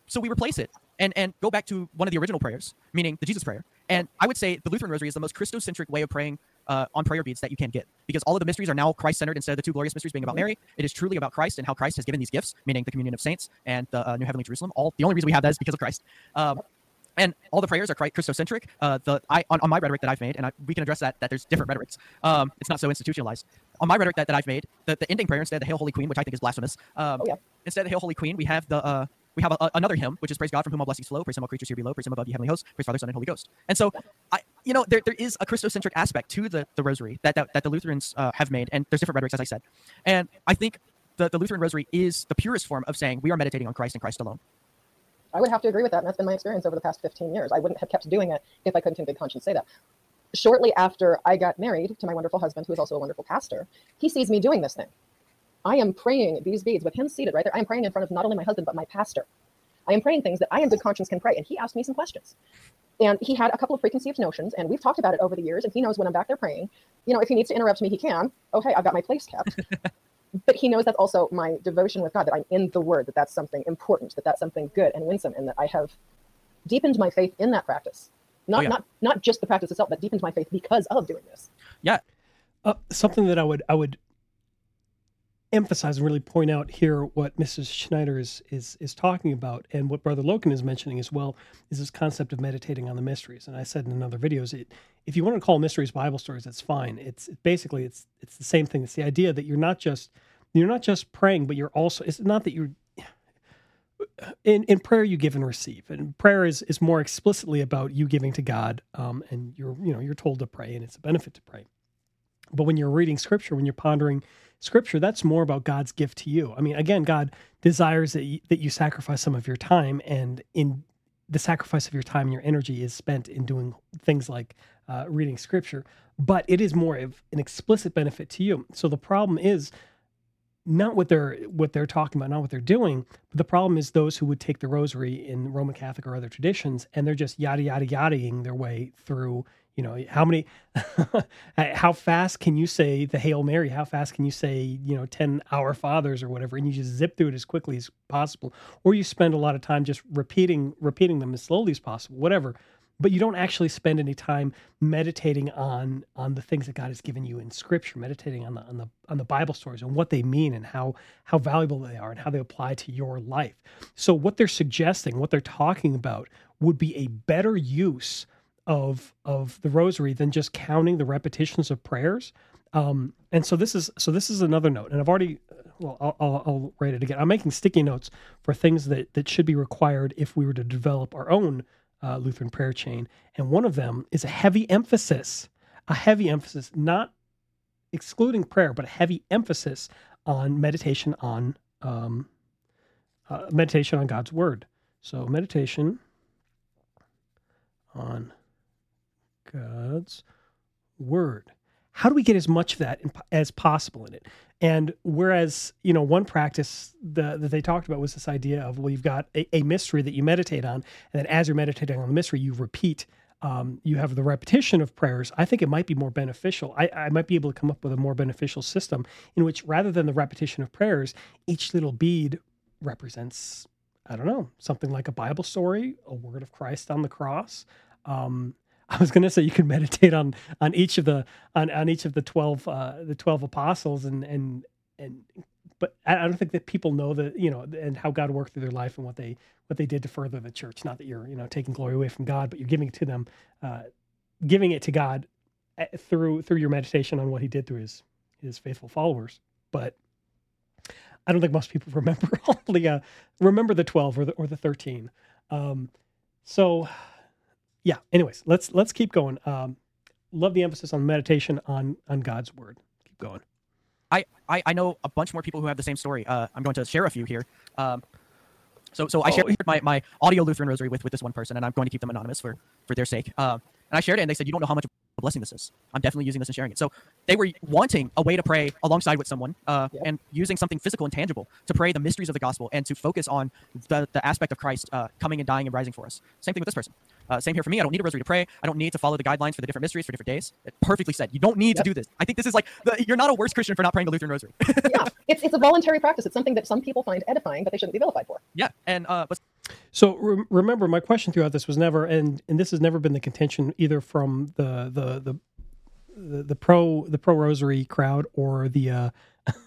so we replace it and, and go back to one of the original prayers, meaning the Jesus prayer. And I would say the Lutheran Rosary is the most Christocentric way of praying uh, on prayer beads that you can get because all of the mysteries are now Christ centered instead of the two glorious mysteries being about Mary. It is truly about Christ and how Christ has given these gifts, meaning the communion of saints and the uh, New Heavenly Jerusalem. All the only reason we have that is because of Christ. Um, and all the prayers are Christocentric. Uh, the I on, on, my rhetoric that I've made, and I, we can address that. That there's different rhetorics. Um, it's not so institutionalized. On my rhetoric that, that I've made, the, the ending prayer instead of the Hail Holy Queen, which I think is blasphemous. Um, oh, yeah. Instead of the Hail Holy Queen, we have the uh, we have a, a, another hymn, which is Praise God from whom all blessings flow, praise him all creatures here below, praise him above the heavenly hosts, praise Father, Son, and Holy Ghost. And so, I, you know, there, there is a Christocentric aspect to the, the Rosary that, that, that the Lutherans uh, have made, and there's different rhetorics, as I said. And I think the, the Lutheran Rosary is the purest form of saying we are meditating on Christ and Christ alone. I would have to agree with that, and that's been my experience over the past 15 years. I wouldn't have kept doing it if I couldn't in good conscience say that. Shortly after I got married to my wonderful husband, who is also a wonderful pastor, he sees me doing this thing. I am praying these beads with him seated right there. I am praying in front of not only my husband, but my pastor. I am praying things that I in good conscience can pray. And he asked me some questions. And he had a couple of preconceived notions, and we've talked about it over the years. And he knows when I'm back there praying, you know, if he needs to interrupt me, he can. Oh, hey, I've got my place kept. but he knows that's also my devotion with God, that I'm in the Word, that that's something important, that that's something good and winsome, and that I have deepened my faith in that practice. Not, oh, yeah. not, not just the practice itself, but deepened my faith because of doing this. Yeah. Uh, something that I would, I would emphasize and really point out here what Mrs. Schneider is is is talking about, and what Brother Logan is mentioning as well, is this concept of meditating on the mysteries. And I said in other videos, if you want to call mysteries Bible stories, that's fine. It's basically it's it's the same thing. It's the idea that you're not just you're not just praying, but you're also. It's not that you're in, in prayer you give and receive and prayer is, is more explicitly about you giving to god um, and you're you know you're told to pray and it's a benefit to pray but when you're reading scripture when you're pondering scripture, that's more about God's gift to you. I mean, again, God desires that you, that you sacrifice some of your time, and in the sacrifice of your time and your energy is spent in doing things like uh, reading scripture, but it is more of an explicit benefit to you. So the problem is not what they're what they're talking about, not what they're doing. But the problem is those who would take the rosary in Roman Catholic or other traditions, and they're just yada yada yadaing their way through you know how many how fast can you say the hail mary? How fast can you say you know 10 our fathers or whatever? And you just zip through it as quickly as possible. Or you spend a lot of time just repeating repeating them as slowly as possible whatever. But you don't actually spend any time meditating on on the things that God has given you in scripture meditating on the on the on the bible stories and what they mean and how how valuable they are and how they apply to your life. So what they're suggesting what they're talking about would be a better use of of the rosary than just counting the repetitions of prayers. Um, and so this is so this is another note, and I've already well I'll, I'll, I'll write it again. I'm making sticky notes for things that that should be required if we were to develop our own uh, Lutheran prayer chain, and one of them is a heavy emphasis, a heavy emphasis, not excluding prayer, but a heavy emphasis on meditation on um, uh, meditation on God's word. So meditation on God's word. How do we get as much of that as possible in it? And whereas, you know, one practice the, that they talked about was this idea of, well, you've got a, a mystery that you meditate on, and then as you're meditating on the mystery, you repeat um, you have the repetition of prayers, I think it might be more beneficial. I, I, might be able to come up with a more beneficial system in which rather than the repetition of prayers, each little bead represents, I don't know, something like a Bible story, a word of Christ on the cross, um, I was going to say you could meditate on on each of the on, on each of the twelve uh, the twelve apostles and and and but I don't think that people know that you know and how God worked through their life and what they what they did to further the church. Not that you're you know taking glory away from God, but you're giving it to them, uh, giving it to God eh, through through your meditation on what He did through His His faithful followers. But I don't think most people remember all the uh, remember the twelve or the or the thirteen. Um, so yeah. Anyways, let's let's keep going. Um, love the emphasis on meditation on on God's word. Keep going. I, I, I know a bunch more people who have the same story. Uh, I'm going to share a few here. Um, so so I oh. shared my, my audio Lutheran rosary with, with this one person, and I'm going to keep them anonymous for for their sake. Um, and I shared it, and they said, "You don't know how much of a blessing this is. I'm definitely using this and sharing it." So they were wanting a way to pray alongside with someone, uh, and using something physical and tangible to pray the mysteries of the gospel and to focus on the, the aspect of Christ uh, coming and dying and rising for us. Same thing with this person. Uh, same here for me. I don't need a rosary to pray. I don't need to follow the guidelines for the different mysteries for different days. It perfectly said. You don't need yep. to do this. I think this is like the, you're not a worse Christian for not praying the Lutheran rosary. yeah, it's, it's a voluntary practice. It's something that some people find edifying, but they shouldn't be vilified for. Yeah, and uh, but so re- remember, my question throughout this was never, and and this has never been the contention either from the the the the, the pro the pro rosary crowd or the uh,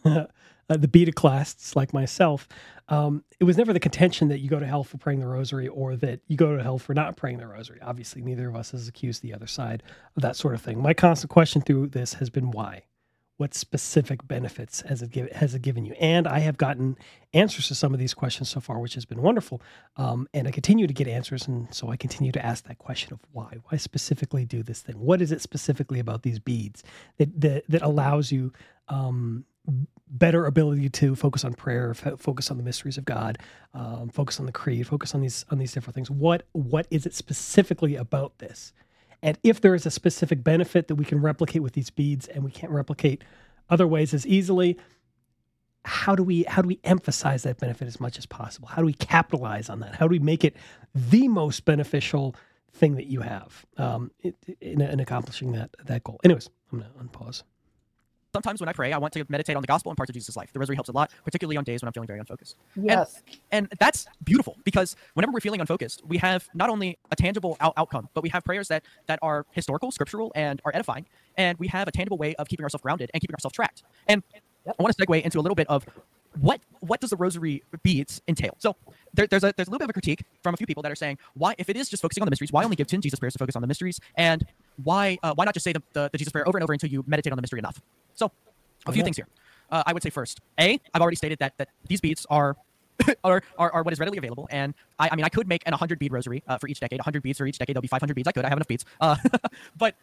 uh, the beta clasts like myself, um, it was never the contention that you go to hell for praying the rosary or that you go to hell for not praying the rosary. Obviously, neither of us has accused the other side of that sort of thing. My constant question through this has been why what specific benefits has it, give, has it given you? And I have gotten answers to some of these questions so far, which has been wonderful. Um, and I continue to get answers. And so I continue to ask that question of why? Why specifically do this thing? What is it specifically about these beads that, that, that allows you um, better ability to focus on prayer, f- focus on the mysteries of God, um, focus on the creed, focus on these on these different things? What what is it specifically about this? And if there is a specific benefit that we can replicate with these beads and we can't replicate other ways as easily, how do we how do we emphasize that benefit as much as possible? How do we capitalize on that? How do we make it the most beneficial thing that you have um, in, in accomplishing that that goal? Anyways, I'm gonna unpause sometimes when I pray, I want to meditate on the gospel and parts of Jesus' life. The rosary helps a lot, particularly on days when I'm feeling very unfocused. Yes. And, and that's beautiful because whenever we're feeling unfocused, we have not only a tangible out- outcome, but we have prayers that, that are historical, scriptural, and are edifying. And we have a tangible way of keeping ourselves grounded and keeping ourselves tracked. And yep. I want to segue into a little bit of what what does the rosary beads entail? So there, there's a there's a little bit of a critique from a few people that are saying why if it is just focusing on the mysteries, why only give ten Jesus prayers to focus on the mysteries, and why uh, why not just say the, the, the Jesus prayer over and over until you meditate on the mystery enough? So a few things here. Uh, I would say first, A, I've already stated that that these beads are are, are, are, what is readily available. And I, I mean, I could make an 100 bead rosary uh, for each decade, 100 beads for each decade. There'll be 500 beads. I could. I have enough beads. Uh, but,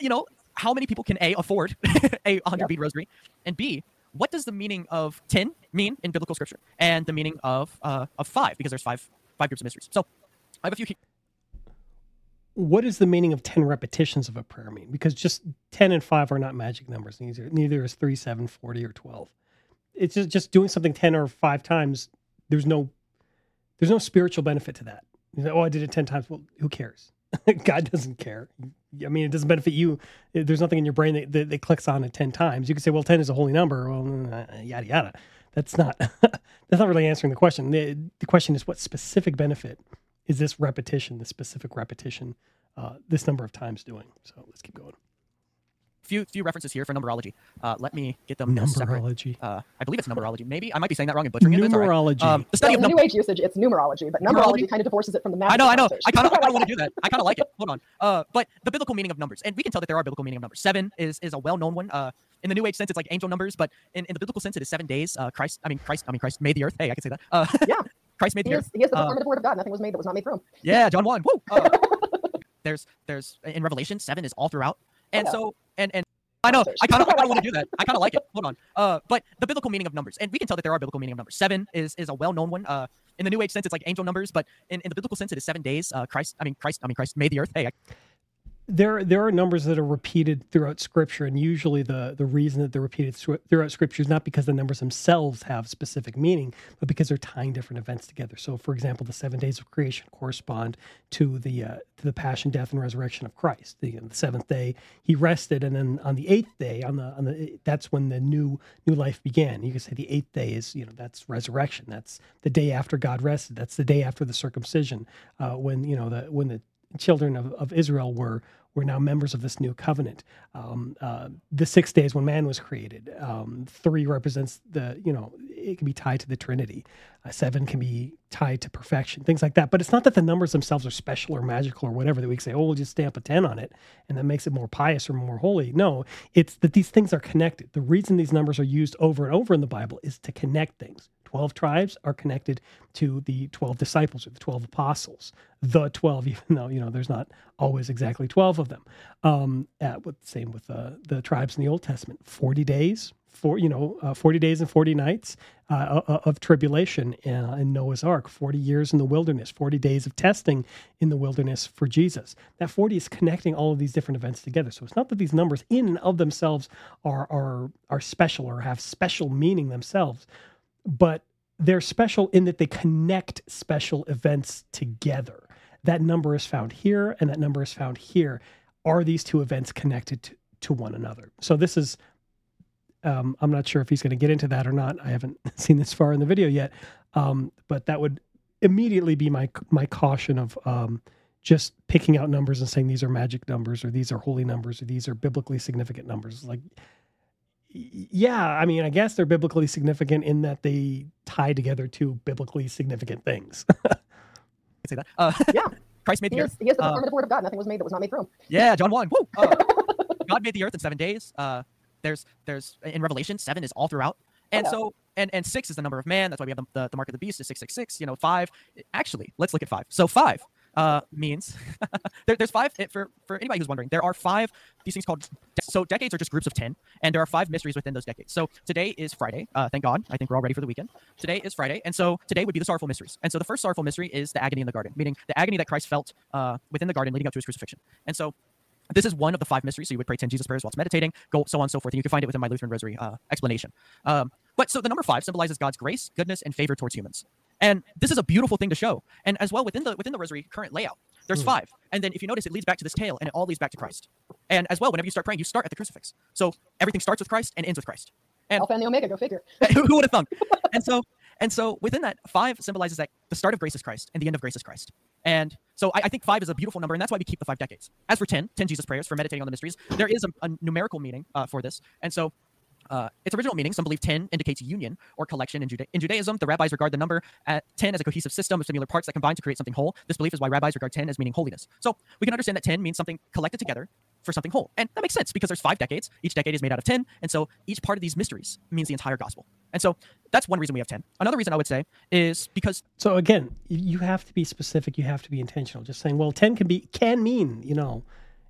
you know, how many people can A, afford a 100 yep. bead rosary? And B, what does the meaning of 10 mean in biblical scripture? And the meaning of, uh, of five, because there's five, five groups of mysteries. So I have a few what is the meaning of 10 repetitions of a prayer mean? Because just 10 and 5 are not magic numbers. Neither, neither is 3, 7, 40, or 12. It's just, just doing something 10 or 5 times. There's no there's no spiritual benefit to that. Like, oh, I did it 10 times. Well, who cares? God doesn't care. I mean, it doesn't benefit you. There's nothing in your brain that, that, that, clicks on it 10 times. You can say, well, 10 is a holy number. Well, yada, yada. That's not, that's not really answering the question. The, the question is what specific benefit is this repetition, this specific repetition, uh, this number of times doing. So let's keep going. Few few references here for numerology. Uh, let me get them numerology. Uh, I believe it's numerology. Maybe I might be saying that wrong and butchering it. Numerology. Right. Um, the study well, of num- New Age usage, it's numerology, but numerology, numerology? kind of divorces it from the math. I know, I know. I kind of want to do that. I kind of like it. Hold on. Uh, but the biblical meaning of numbers, and we can tell that there are biblical meaning of numbers. Seven is is a well known one. Uh, in the New Age sense, it's like angel numbers, but in, in the biblical sense, it is seven days. Uh, Christ, I mean Christ, I mean Christ made the earth. Hey, I can say that. Uh, yeah. Christ made the he earth. Is, he is the performative uh, word of God. Nothing was made that was not made through him. Yeah, John one. Woo. Uh, there's there's in Revelation seven is all throughout, and so and and I know I kind of I want to do that. I kind of like it. Hold on. Uh, but the biblical meaning of numbers, and we can tell that there are biblical meaning of numbers. Seven is is a well known one. Uh, in the New Age sense, it's like angel numbers, but in, in the biblical sense, it is seven days. Uh, Christ, I mean Christ, I mean Christ made the earth. Hey. I, there there are numbers that are repeated throughout scripture and usually the the reason that they're repeated throughout scripture is not because the numbers themselves have specific meaning but because they're tying different events together. So for example the seven days of creation correspond to the uh, to the passion death and resurrection of christ. The, the seventh day he rested and then on the eighth day on the on the that's when the new new life began. You could say the eighth day is you know that's resurrection. That's the day after god rested. That's the day after the circumcision uh, when you know the when the children of, of Israel were were now members of this new covenant. Um, uh, the six days when man was created, um, three represents the you know it can be tied to the Trinity. Uh, seven can be tied to perfection, things like that. But it's not that the numbers themselves are special or magical or whatever that we can say, oh, we'll just stamp a ten on it and that makes it more pious or more holy. No, it's that these things are connected. The reason these numbers are used over and over in the Bible is to connect things. 12 tribes are connected to the 12 disciples or the 12 apostles. The 12 even though you know there's not always exactly 12 of them. Um at, with, same with uh, the tribes in the old testament. 40 days for you know uh, 40 days and 40 nights uh, of tribulation in, uh, in noah's ark. 40 years in the wilderness. 40 days of testing in the wilderness for jesus. That 40 is connecting all of these different events together. So it's not that these numbers in and of themselves are are are special or have special meaning themselves but they're special in that they connect special events together. That number is found here and that number is found here. Are these two events connected to, to one another? So this is um, I'm not sure if he's going to get into that or not. I haven't seen this far in the video yet, um, but that would immediately be my my caution of um, just picking out numbers and saying these are magic numbers or these are holy numbers or these are biblically significant numbers. Like, yeah, I mean, I guess they're biblically significant in that they tie together two biblically significant things. say that. Uh, Yeah. Christ made He the is, earth. he is the Uh, performative word of God. Nothing was made that was not made through him. Yeah, John one. Woo. Uh, God made the earth in seven days. Uh, there's there's in Revelation seven is all throughout, and so and and six is the number of man. That's why we have the, the, the mark of the beast is six six six. You know, five. Actually, let's look at five. So five uh, means there, there's five eh, for for anybody who's wondering. There are five these things called so decades are just groups of ten, and there are five mysteries within those decades. So today is Friday. Uh, thank God. I think we're all ready for the weekend. Today is Friday, and so today would be the sorrowful mysteries. And so the first sorrowful mystery is the agony in the garden, meaning the agony that Christ felt uh, within the garden leading up to his crucifixion. And so this is one of the five mysteries. So you would pray 10 Jesus prayers while meditating, go so on and so forth. And you can find it within my Lutheran Rosary uh, explanation. Um, but so the number five symbolizes God's grace, goodness, and favor towards humans. And this is a beautiful thing to show. And as well within the within the Rosary current layout, there's Hmm. five. And then if you notice, it leads back to this tail, and it all leads back to Christ. And as well, whenever you start praying, you start at the crucifix. So everything starts with Christ and ends with Christ. And Alpha and the Omega, go figure. who would have thunk? and so and so within that, five symbolizes that the start of grace is Christ and the end of grace is Christ. And so I, I think five is a beautiful number, and that's why we keep the five decades. As for 10, 10 Jesus prayers for meditating on the mysteries, there is a, a numerical meaning uh, for this. And so uh, its original meaning, some believe 10 indicates union or collection in, Juda- in Judaism. The rabbis regard the number at 10 as a cohesive system of similar parts that combine to create something whole. This belief is why rabbis regard 10 as meaning holiness. So we can understand that 10 means something collected together for something whole. And that makes sense because there's five decades. Each decade is made out of 10. And so each part of these mysteries means the entire gospel. And so that's one reason we have 10. Another reason I would say is because So again, you have to be specific. You have to be intentional. Just saying, well, ten can be can mean, you know,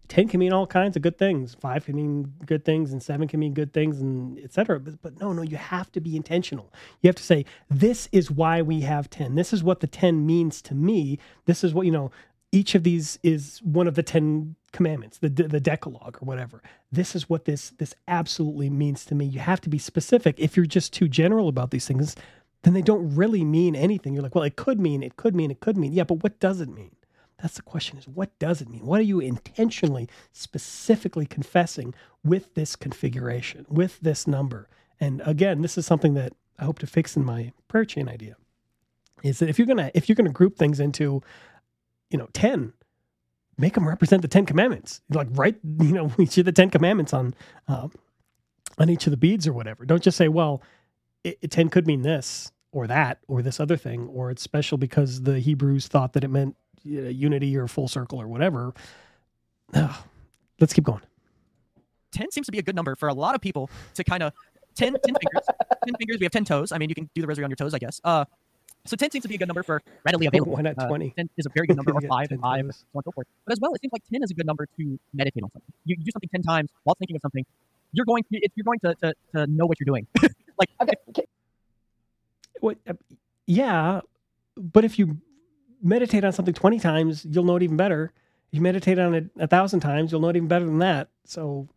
ten can mean all kinds of good things. Five can mean good things, and seven can mean good things, and etc. But, but no, no, you have to be intentional. You have to say, this is why we have ten. This is what the ten means to me. This is what you know. Each of these is one of the ten commandments, the the Decalogue or whatever. This is what this this absolutely means to me. You have to be specific. If you're just too general about these things, then they don't really mean anything. You're like, well, it could mean, it could mean, it could mean. Yeah, but what does it mean? That's the question is what does it mean? What are you intentionally, specifically confessing with this configuration, with this number? And again, this is something that I hope to fix in my prayer chain idea. Is that if you're gonna if you're gonna group things into, you know, ten, make them represent the Ten Commandments. Like write, you know, each of the Ten Commandments on um, on each of the beads or whatever. Don't just say, well, it, it 10 could mean this or that or this other thing, or it's special because the Hebrews thought that it meant uh, unity or full circle or whatever. Ugh. let's keep going. 10 seems to be a good number for a lot of people to kind of 10, 10 fingers 10 fingers we have 10 toes i mean you can do the rosary on your toes i guess uh so 10 seems to be a good number for readily available Why not Uh, 20? 10 is a very good number or 5 10 5 so on and so forth but as well it seems like 10 is a good number to meditate on something you, you do something 10 times while thinking of something you're going to you're going to, to, to know what you're doing Okay, okay, What, uh, yeah, but if you meditate on something 20 times, you'll know it even better. If you meditate on it a thousand times, you'll know it even better than that. So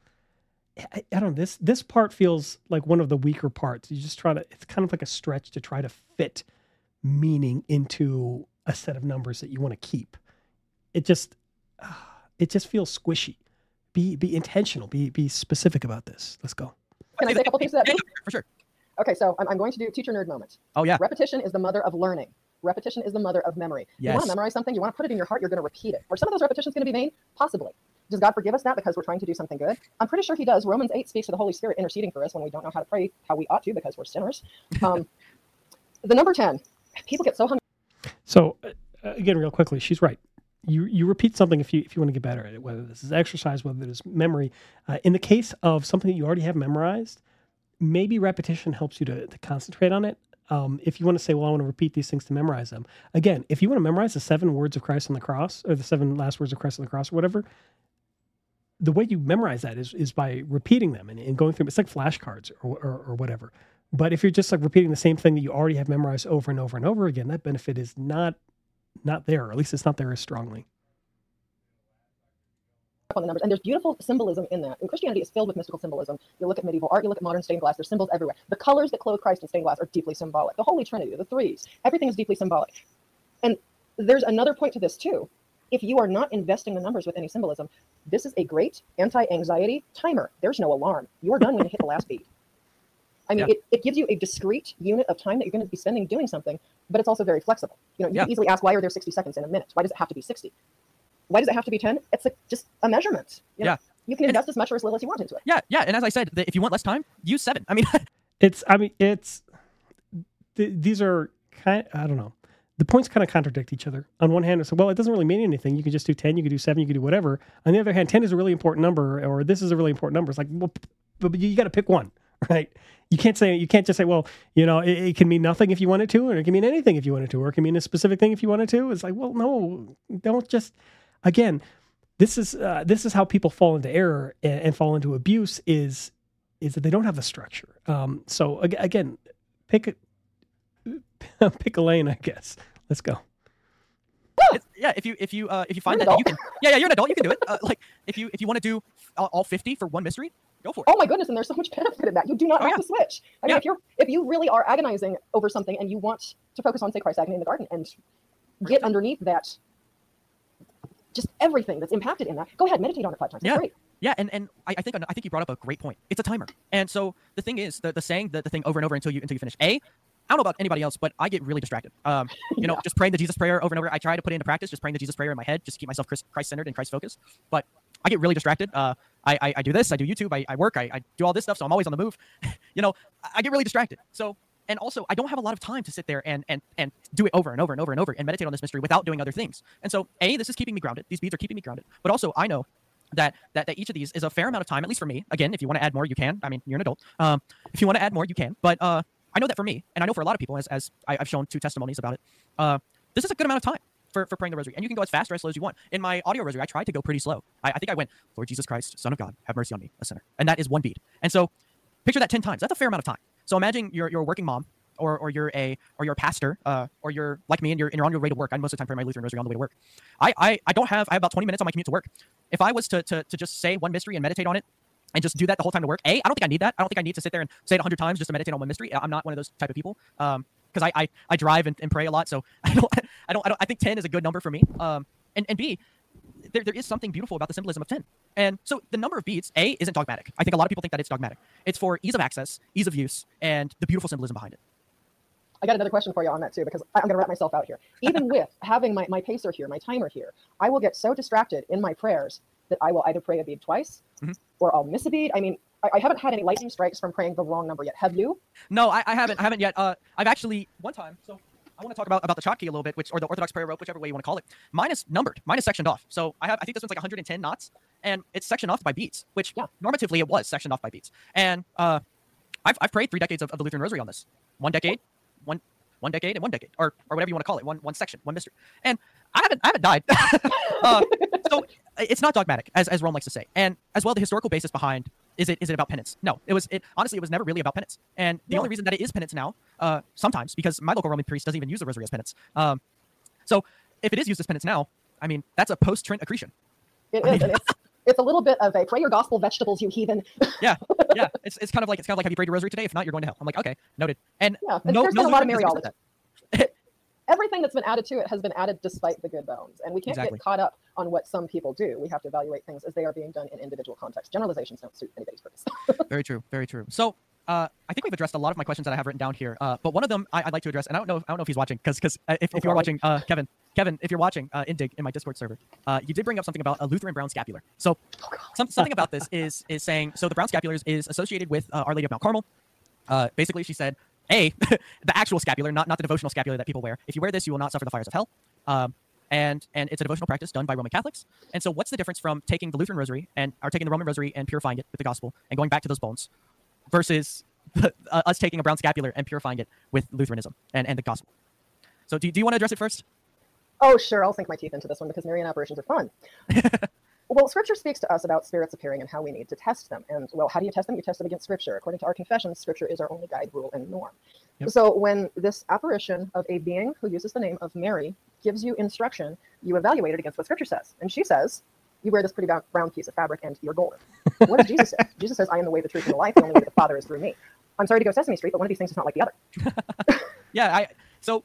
I, I don't know. This this part feels like one of the weaker parts. You just try to it's kind of like a stretch to try to fit meaning into a set of numbers that you want to keep. It just ah, it just feels squishy. Be be intentional. Be be specific about this. Let's go. Can I say a couple things to that? Yeah, for sure Okay, so I'm, I'm going to do teacher nerd moment. oh yeah Repetition is the mother of learning. Repetition is the mother of memory. You want to memorize something, you want to put it in your heart, you're going to repeat it. Are some of those repetitions going to be vain? Possibly. Does God forgive us that because we're trying to do something good? I'm pretty sure He does. Romans 8 speaks to the Holy Spirit interceding for us when we don't know how to pray how we ought to because we're sinners. Um, the number 10, people get so hung So uh, again, real quickly, she's right. You you repeat something if you if you want to get better at it, whether this is exercise, whether it is memory. Uh, in the case of something that you already have memorized, maybe repetition helps you to, to concentrate on it. Um, if you want to say, well, I want to repeat these things to memorize them. Again, if you want to memorize the seven words of Christ on the cross or the seven last words of Christ on the cross or whatever, the way you memorize that is is by repeating them and, and going through. It's like flashcards or, or or whatever. But if you're just like repeating the same thing that you already have memorized over and over and over again, that benefit is not not there, or at least it's not there as strongly. On the numbers. And there's beautiful symbolism in that. And Christianity is filled with mystical symbolism. You look at medieval art, you look at modern stained glass, there's symbols everywhere. The colors that clothe Christ in stained glass are deeply symbolic. The Holy Trinity, the threes, everything is deeply symbolic. And there's another point to this too. If you are not investing the numbers with any symbolism, this is a great anti-anxiety timer. There's no alarm. You're done when you hit the last beat. I mean, Yeah. it, it gives you a discrete unit of time that you're going to be spending doing something, but it's also very flexible. You know, you Yeah. can easily ask, why are there 60 seconds in a minute? Why does it have to be 60? Why does it have to be 10? It's a, just a measurement. You know, Yeah. You can invest as much or as little as you want into it. Yeah, yeah. And as I said, if you want less time, use seven. I mean, It's, I mean, it's, th- these are kind I don't know. The points kind of contradict each other. On one hand, it's like, well, it doesn't really mean anything. You can just do 10, you can do seven, you can do whatever. On the other hand, 10 is a really important number, or this is a really important number. It's like, well, p- but you, got to pick one, right? You can't say, you can't just say, well, you know, it, it can mean nothing if you wanted to, or it can mean anything if you wanted to, or it can mean a specific thing if you wanted to. It's like, well, no, don't just, again, this is, uh, this is how people fall into error and, and fall into abuse is, is that they don't have the structure. Um, so again, pick a, pick a lane, I guess. Let's go. it's, yeah. If you if you uh, if you find that an you can, yeah, yeah, you're an adult, you can do it. Uh, like if you if you want to do all, all fifty for one mystery, go for it. Oh my goodness, and there's so much benefit in that. You do not Oh, have yeah. to switch. I mean, Yeah. if you're if you really are agonizing over something and you want to focus on, say, Christ's agony in the garden and get underneath that, just everything that's impacted in that, go ahead, meditate on it five times. That's Yeah. great. Yeah, and, and I, I think I think you brought up a great point. It's a timer, and so the thing is, the, the saying the, the thing over and over until you until you finish. A, I don't know about anybody else, but I get really distracted. Um, you know, just praying the Jesus prayer over and over. I try to put it into practice, just praying the Jesus prayer in my head, just to keep myself Christ centered and Christ focused. But I get really distracted. Uh, I, I I do this, I do YouTube, I, I work, I, I do all this stuff, so I'm always on the move. you know, I get really distracted. So. And also, I don't have a lot of time to sit there and, and and do it over and over and over and over and meditate on this mystery without doing other things. And so, a, this is keeping me grounded. These beads are keeping me grounded. But also, I know that, that that each of these is a fair amount of time, at least for me. Again, if you want to add more, you can. I mean, you're an adult. Um, if you want to add more, you can. But uh, I know that for me, and I know for a lot of people, as, as I, I've shown two testimonies about it, uh, this is a good amount of time for, for praying the rosary. And you can go as fast or as slow as you want. In my audio rosary, I tried to go pretty slow. I, I think I went, Lord Jesus Christ, Son of God, have mercy on me, a sinner. And that is one bead. And so picture that 10 times. That's a fair amount of time. So imagine you're, you're a working mom. Or, or you're a or you're a pastor, uh, or you're like me and you're, and you're on your way to work. I most of the time pray my Lutheran rosary on the way to work. I, I I don't have I have about 20 minutes on my commute to work. If I was to, to to just say one mystery and meditate on it, and just do that the whole time to work. A, I don't think I need that. I don't think I need to sit there and say it 100 times just to meditate on one mystery. I'm not one of those type of people. Um, because I, I I drive and, and pray a lot, so I don't I don't I don't I think 10 is a good number for me. Um, and and B, there, there is something beautiful about the symbolism of 10. And so the number of beads, A, isn't dogmatic. I think a lot of people think that it's dogmatic. It's for ease of access, ease of use, and the beautiful symbolism behind it. I got another question for you on that too, because I'm going to wrap myself out here. Even with having my, my pacer here, my timer here, I will get so distracted in my prayers that I will either pray a bead twice Mhm. or I'll miss a bead. I mean, I, I haven't had any lightning strikes from praying the wrong number yet. Have you? No, I, I haven't I haven't yet. Uh, I've actually one time. So I want to talk about about the Chotki a little bit, which or the Orthodox prayer rope, whichever way you want to call it. Mine is numbered. Mine is sectioned off. So I have I think this one's like 110 knots, and it's sectioned off by beads, which Yeah. normatively it was sectioned off by beads. And uh, I've I've prayed three decades of, of the Lutheran Rosary on this. One decade, one one decade, and one decade, or or whatever you want to call it. One one section, one mystery. And I haven't I haven't died. uh, so it's not dogmatic, as as Rome likes to say. And as well, the historical basis behind is it is it about penance? No, it was it honestly it was never really about penance. And the No. only reason that it is penance now, uh, sometimes because my local Roman priest doesn't even use the rosary as penance. Um, so if it is used as penance now, I mean that's a post Trent accretion. It I it's, it's a little bit of a pray your gospel vegetables, you heathen. Yeah, yeah. It's, it's kind of like it's kind of like have you prayed your rosary today? If not, you're going to hell. I'm like okay, noted. And Yeah, no, there's no been a lot of Lutheran has ever Mariology. said that. Everything that's been added to it has been added despite the good bones. And we can't Exactly. get caught up on what some people do. We have to evaluate things as they are being done in individual context. Generalizations don't suit anybody's purpose. Very true. Very true. So. Uh, I think we've addressed a lot of my questions that I have written down here, uh, but one of them I, I'd like to address, and I don't know, if, I don't know if he's watching, because because uh, if, if you're watching, uh, Kevin, Kevin, if you're watching uh, in Dig in my Discord server, uh, you did bring up something about a Lutheran brown scapular. So some, something about this is is saying so the brown scapular is- is associated with uh, Our Lady of Mount Carmel. Uh, basically, she said, a the actual scapular, not not the devotional scapular that people wear. If you wear this, you will not suffer the fires of hell. Um, and and it's a devotional practice done by Roman Catholics. And so, what's the difference from taking the Lutheran Rosary and or taking the Roman Rosary and purifying it with the gospel and going back to those bones, versus uh, us taking a brown scapular and purifying it with Lutheranism and, and the gospel? So, do, do you want to address it first? Oh, sure, I'll sink my teeth into this one because Marian apparitions are fun. well, Scripture speaks to us about spirits appearing and how we need to test them. And, well, how do you test them? You test them against Scripture. According to our confessions, Scripture is our only guide, rule, and norm. Yep. So, when this apparition of a being who uses the name of Mary gives you instruction, you evaluate it against what Scripture says. And she says, you wear this pretty brown- brown piece of fabric and you're golden. what does Jesus say? Jesus says, I am the way, the truth, and the life. The only way to the Father is through me. I'm sorry to go Sesame Street, but one of these things is not like the other. Yeah, I so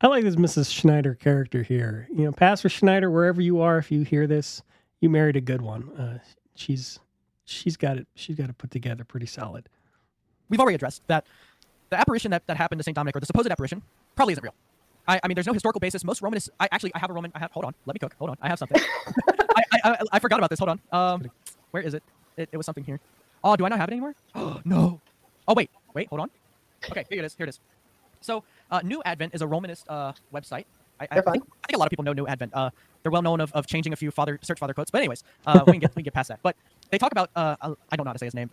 I like this Mrs. Schneider character here. You know, Pastor Schneider, wherever you are, if you hear this, you married a good one. Uh, she's she's got it. She's got it put together pretty solid. we've already addressed that the apparition that, that happened to St. Dominic, or the supposed apparition, probably isn't real. I, I mean, there's no historical basis. Most Romanists, I actually, I have a Roman. I have. Hold on, let me cook. Hold on, I have something. I, I, I, I forgot about this. Hold on. Um, where is it? it? It was something here. Oh, do I not have it anymore? Oh no. Oh wait, wait, hold on. Okay, here it is. Here it is. So, uh, New Advent is a Romanist uh, website. I, I, I, think, I think a lot of people know New Advent. Uh, they're well known of, of changing a few father search father quotes. But anyways, uh, we can get we can get past that. But they talk about uh, I don't know how to say his name.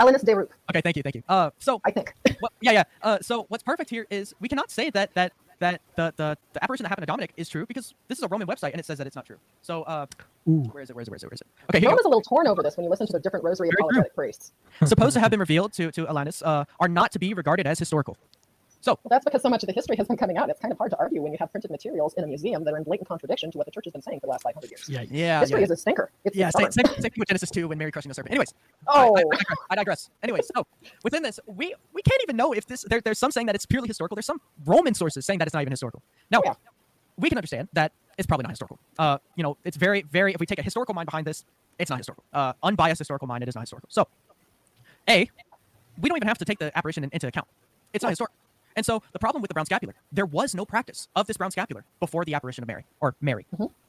Alanus de Rupe, okay, thank you, thank you. Uh, so I think. what, yeah, yeah. Uh, so what's perfect here is we cannot say that that that the, the the apparition that happened to Dominic is true because this is a Roman website and it says that it's not true. So uh, where is it? Where is it? Where is it? Where is it? Okay, here Rome we is a little torn over this when you listen to the different rosary Very apologetic priests. Supposed to have been revealed to to Alanus uh, are not to be regarded as historical. So Well, that's because so much of the history has been coming out. It's kind of hard to argue when you have printed materials in a museum that are in blatant contradiction to what the church has been saying for the last 500 years. Yeah. yeah, history yeah. is a stinker. It's Yeah, same, stubborn. same, same thing with Genesis 2 when Mary crushing the serpent. Anyways, Oh, I, I, I digress. I digress. Anyways, so within this, we we can't even know if this. There, there's some saying that it's purely historical. There's some Roman sources saying that it's not even historical. Now, Yeah. we can understand that it's probably not historical. Uh, you know, it's very, very. If we take a historical mind behind this, it's not historical. Uh, unbiased historical mind, it is not historical. So, a, we don't even have to take the apparition in- into account. It's not historical. And so the problem with the brown scapular, there was no practice of this brown scapular before the apparition of Mary or Mary.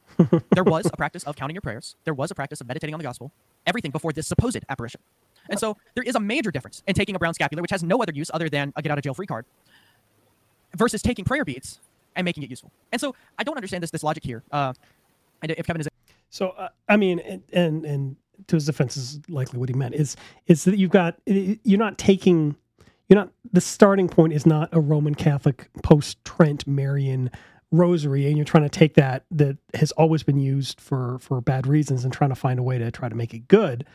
there was a practice of counting your prayers. There was a practice of meditating on the gospel. Everything before this supposed apparition. And so there is a major difference in taking a brown scapular, which has no other use other than a get out of jail free card, versus taking prayer beads and making it useful. And so I don't understand this this logic here. Uh, and if Kevin is So uh, I mean, and, and and to his defense is likely what he meant is is that you've got you're not taking you're not the starting point is not a Roman Catholic post Trent Marian rosary, and you're trying to take that that has always been used for for bad reasons and trying to find a way to try to make it good,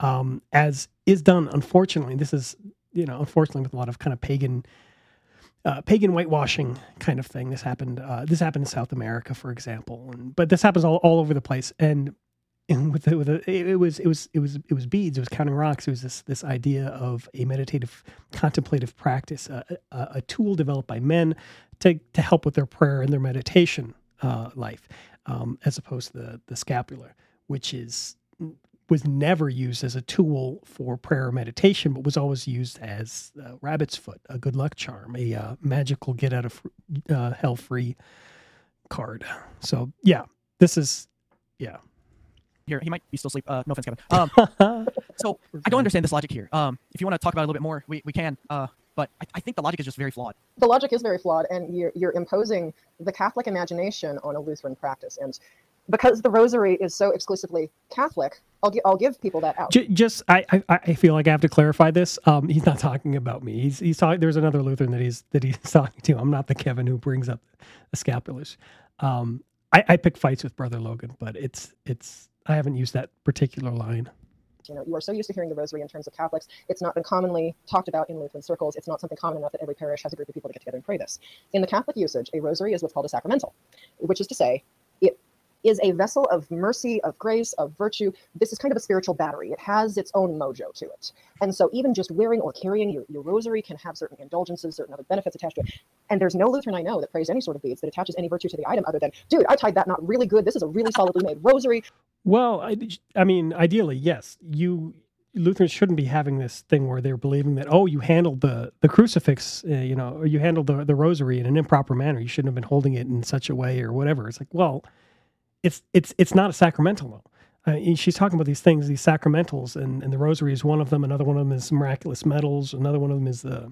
um, as is done. Unfortunately, this is you know unfortunately with a lot of kind of pagan uh, pagan whitewashing kind of thing. This happened. Uh, this happened in South America, for example, and, but this happens all, all over the place. And, and with the, with the, it, it was it was it was it was beads. It was counting rocks. It was this this idea of a meditative, contemplative practice, a, a, a tool developed by men to to help with their prayer and their meditation uh, life, um, as opposed to the the scapular, which is was never used as a tool for prayer or meditation, but was always used as rabbit's foot, a good luck charm, a uh, magical get out of uh, hell free card. So yeah, this is yeah. Here, he might be still asleep. Uh, no offense, Kevin. Um, so I don't understand this logic here. Um, if you want to talk about it a little bit more, we, we can. Uh, but I, I think the logic is just very flawed. the logic is very flawed, and you're, you're imposing the Catholic imagination on a Lutheran practice. And because the Rosary is so exclusively Catholic, I'll, gi- I'll give people that out. J- just I, I I feel like I have to clarify this. Um, he's not talking about me. He's he's talking. There's another Lutheran that he's that he's talking to. I'm not the Kevin who brings up the scapulars. Um, I, I pick fights with Brother Logan, but it's it's I haven't used that particular line. You know, you are so used to hearing the Rosary in terms of Catholics. It's not been commonly talked about in Lutheran circles. It's not something common enough that every parish has a group of people to get together and pray this. In the Catholic usage, a Rosary is what's called a sacramental, which is to say, it is a vessel of mercy, of grace, of virtue. This is kind of a spiritual battery. It has its own mojo to it. And so, even just wearing or carrying your, your rosary can have certain indulgences, certain other benefits attached to it. And there's no Lutheran I know that prays any sort of beads that attaches any virtue to the item other than, dude, I tied that knot really good. This is a really solidly made rosary. Well, I, I mean, ideally, yes. You Lutherans shouldn't be having this thing where they're believing that oh, you handled the the crucifix, uh, you know, or you handled the the rosary in an improper manner. You shouldn't have been holding it in such a way or whatever. It's like, well, it's it's it's not a sacramental though. Uh, she's talking about these things, these sacramentals, and, and the rosary is one of them. Another one of them is miraculous medals. Another one of them is the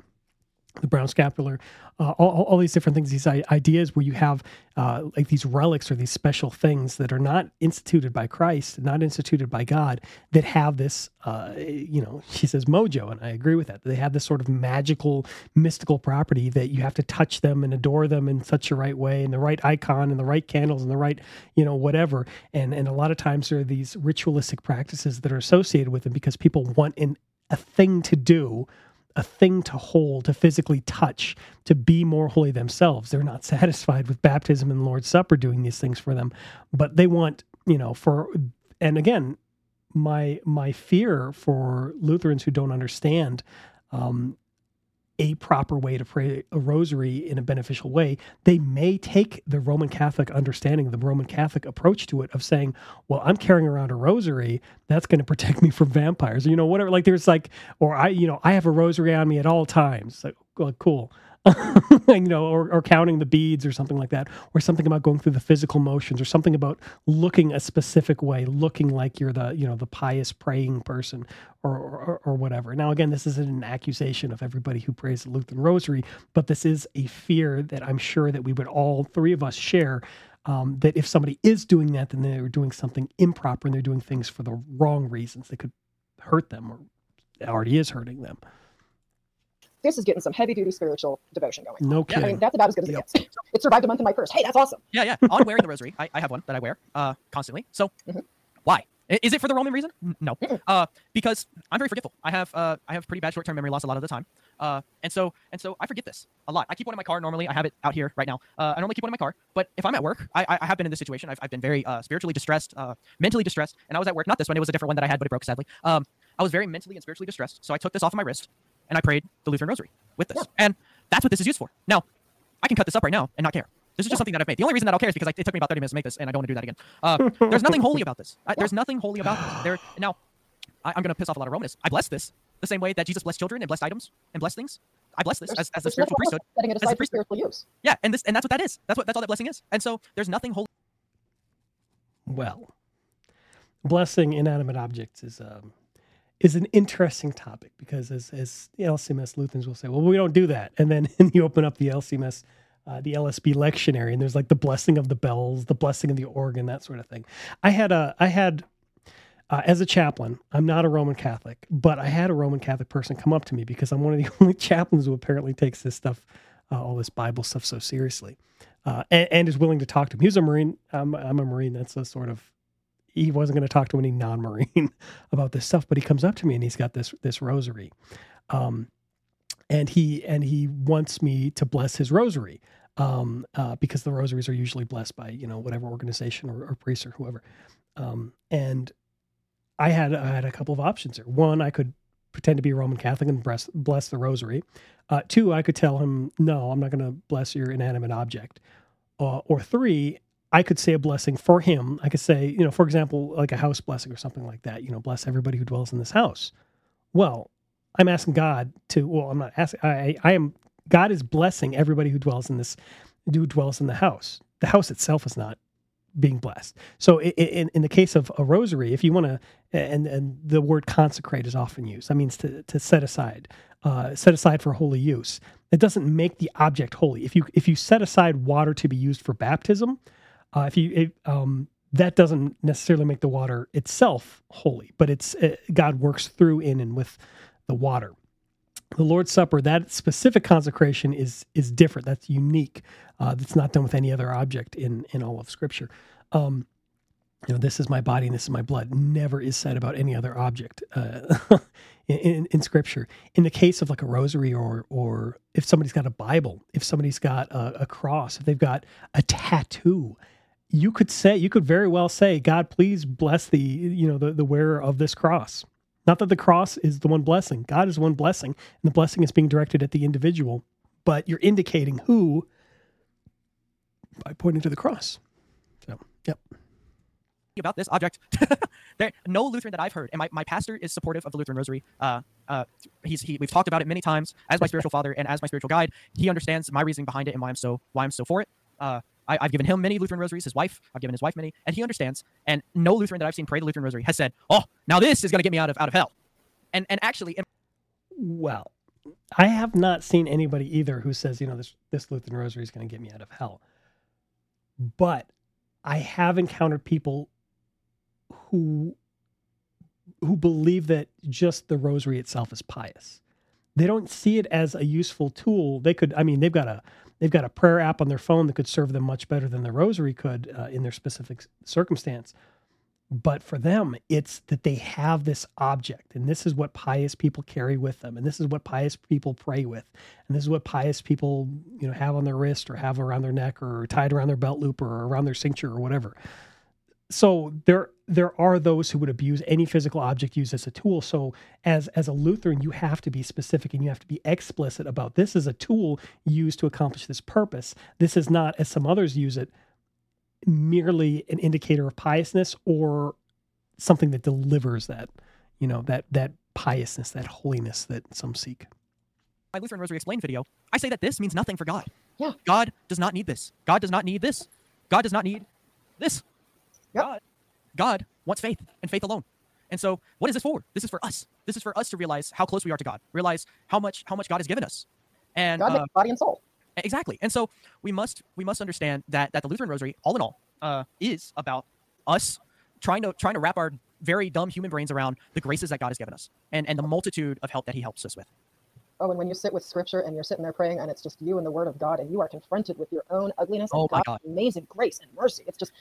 the brown scapular, uh, all, all- these different things, these ideas where you have uh, like these relics or these special things that are not instituted by Christ, not instituted by God, that have this, uh, you know, she says mojo, and I agree with that. They have this sort of magical, mystical property that you have to touch them and adore them in such a right way, and the right icon, and the right candles, and the right, you know, whatever. And and a lot of times there are these ritualistic practices that are associated with them because people want an, a thing to do a thing to hold, to physically touch, to be more holy themselves. They're not satisfied with baptism and Lord's Supper doing these things for them, but they want, you know, for and again, my my fear for Lutherans who don't understand um, a proper way to pray a rosary in a beneficial way, they may take the Roman Catholic understanding, the Roman Catholic approach to it of saying, well, I'm carrying around a rosary, that's going to protect me from vampires, you know, whatever. Like there's like, or I, you know, I have a rosary on me at all times. Like, cool. you know, or, or counting the beads or something like that, or something about going through the physical motions, or something about looking a specific way, looking like you're the you know the pious praying person, or or, or whatever. Now, again, this isn't an accusation of everybody who prays the Lutheran Rosary, but this is a fear that I'm sure that we would all three of us share. Um, that if somebody is doing that, then they're doing something improper and they're doing things for the wrong reasons that could hurt them or already is hurting them. This is getting some heavy duty spiritual devotion going. No I kidding. mean, that's about as good as Yep. it gets. It survived a month in my purse. Hey, that's awesome. Yeah, yeah. On wearing the rosary, I, I have one that I wear uh, constantly. So, Mhm. why? Is it for the Roman reason? No, uh, because I'm very forgetful. I have uh, I have pretty bad short-term memory loss a lot of the time, uh, and so and so I forget this a lot. I keep one in my car normally. I have it out here right now. Uh, I normally keep one in my car, but if I'm at work, I, I- I have been in this situation. I've, I've been very uh, spiritually distressed, uh, mentally distressed, and I was at work. Not this one. It was a different one that I had, but it broke sadly. Um, I was very mentally and spiritually distressed, so I took this off of my wrist and I prayed the Lutheran Rosary with this, and that's what this is used for. Now, I can cut this up right now and not care. This is just something that I've made. The only reason that I'll care is because I, it took me about 30 minutes to make this, and I don't want to do that again. Uh, there's nothing holy about this. I, there's nothing holy about this. There now, I, I'm going to piss off a lot of Romanists. I bless this the same way that Jesus blessed children and blessed items and blessed things. I bless this There's, as, as the spiritual priesthood. setting it As the aside priesthood. spiritual use. Yeah, and this and that's what that is. That's what that's all that blessing is. And so there's nothing holy. Well, blessing inanimate objects is um, is an interesting topic because as as LCMS Lutherans will say, well, we don't do that, and then you open up the LCMS. Uh, the LSB lectionary, and there's like the blessing of the bells, the blessing of the organ, that sort of thing. I had a, I had, uh, as a chaplain, I'm not a Roman Catholic, but I had a Roman Catholic person come up to me because I'm one of the only chaplains who apparently takes this stuff, uh, all this Bible stuff, so seriously, uh, and, and is willing to talk to him. He was a Marine. I'm, I'm a Marine. That's a sort of he wasn't going to talk to any non-marine about this stuff but he comes up to me and he's got this this rosary. Um and he and he wants me to bless his rosary um uh, because the rosaries are usually blessed by you know whatever organization or, or priest or whoever. Um and i had i had a couple of options here one i could pretend to be a roman catholic and bless, bless the rosary. Uh, two i could tell him no i'm not going to bless your inanimate object. Uh, or three I could say a blessing for him. I could say, you know, for example, like a house blessing or something like that. You know, bless everybody who dwells in this house. Well, I'm asking God to. Well, I'm not asking. I, I am. God is blessing everybody who dwells in this, who dwells in the house. The house itself is not being blessed. So, in in the case of a rosary, if you want to, and and the word consecrate is often used. That means to to set aside, uh, set aside for holy use. It doesn't make the object holy. If you if you set aside water to be used for baptism, uh, if you um, that doesn't necessarily make the water itself holy, but it's uh, God works through in and with the water. The Lord's Supper, that specific consecration is is different. That's unique. Uh, that's not done with any other object in in all of Scripture. Um, you know, this is my body and this is my blood. Never is said about any other object uh, in, in in Scripture. In the case of like a rosary or or if somebody's got a Bible, if somebody's got a, a cross, if they've got a tattoo, you could say you could very well say god please bless the you know the, the wearer of this cross not that the cross is the one blessing god is one blessing and the blessing is being directed at the individual but you're indicating who by pointing to the cross so yep about this object. there, no Lutheran that I've heard, and my, my pastor is supportive of the Lutheran Rosary. Uh, uh, he's he, we've talked about it many times as my spiritual father and as my spiritual guide. He understands my reasoning behind it and why I'm so why I'm so for it. Uh, I, I've given him many Lutheran rosaries. His wife, I've given his wife many, and he understands. And no Lutheran that I've seen pray the Lutheran Rosary has said, "Oh, now this is going to get me out of out of hell." And and actually, and well i have not seen anybody either who says you know this this lutheran rosary is going to get me out of hell but i have encountered people who who believe that just the rosary itself is pious they don't see it as a useful tool they could i mean they've got a they've got a prayer app on their phone that could serve them much better than the rosary could uh, in their specific circumstance. But for them it's that they have this object and this is what pious people carry with them and this is what pious people pray with and this is what pious people you know have on their wrist or have around their neck or tied around their belt loop or around their cincture or whatever so there there are those who would abuse any physical object used as a tool so as as a lutheran you have to be specific and you have to be explicit about this is a tool used to accomplish this purpose this is not as some others use it merely an indicator of piousness or something that delivers that you know that that piousness that holiness that some seek my Lutheran Rosary Explained video, I say that this means nothing for God. Yeah. God does not need this. God does not need this. God does not need this. Yep. God, God wants faith and faith alone. And so, what is this for? This is for us. This is for us to realize how close we are to God. Realize how much how much God has given us. And God uh, makes body and soul. exactly. And so we must we must understand that that the Lutheran Rosary, all in all, uh, is about us trying to trying to wrap our very dumb human brains around the graces that God has given us and and the multitude of help that He helps us with. Oh, and when you sit with scripture and you're sitting there praying and it's just you and the word of God and you are confronted with your own ugliness Oh my God's amazing grace and mercy, it's just,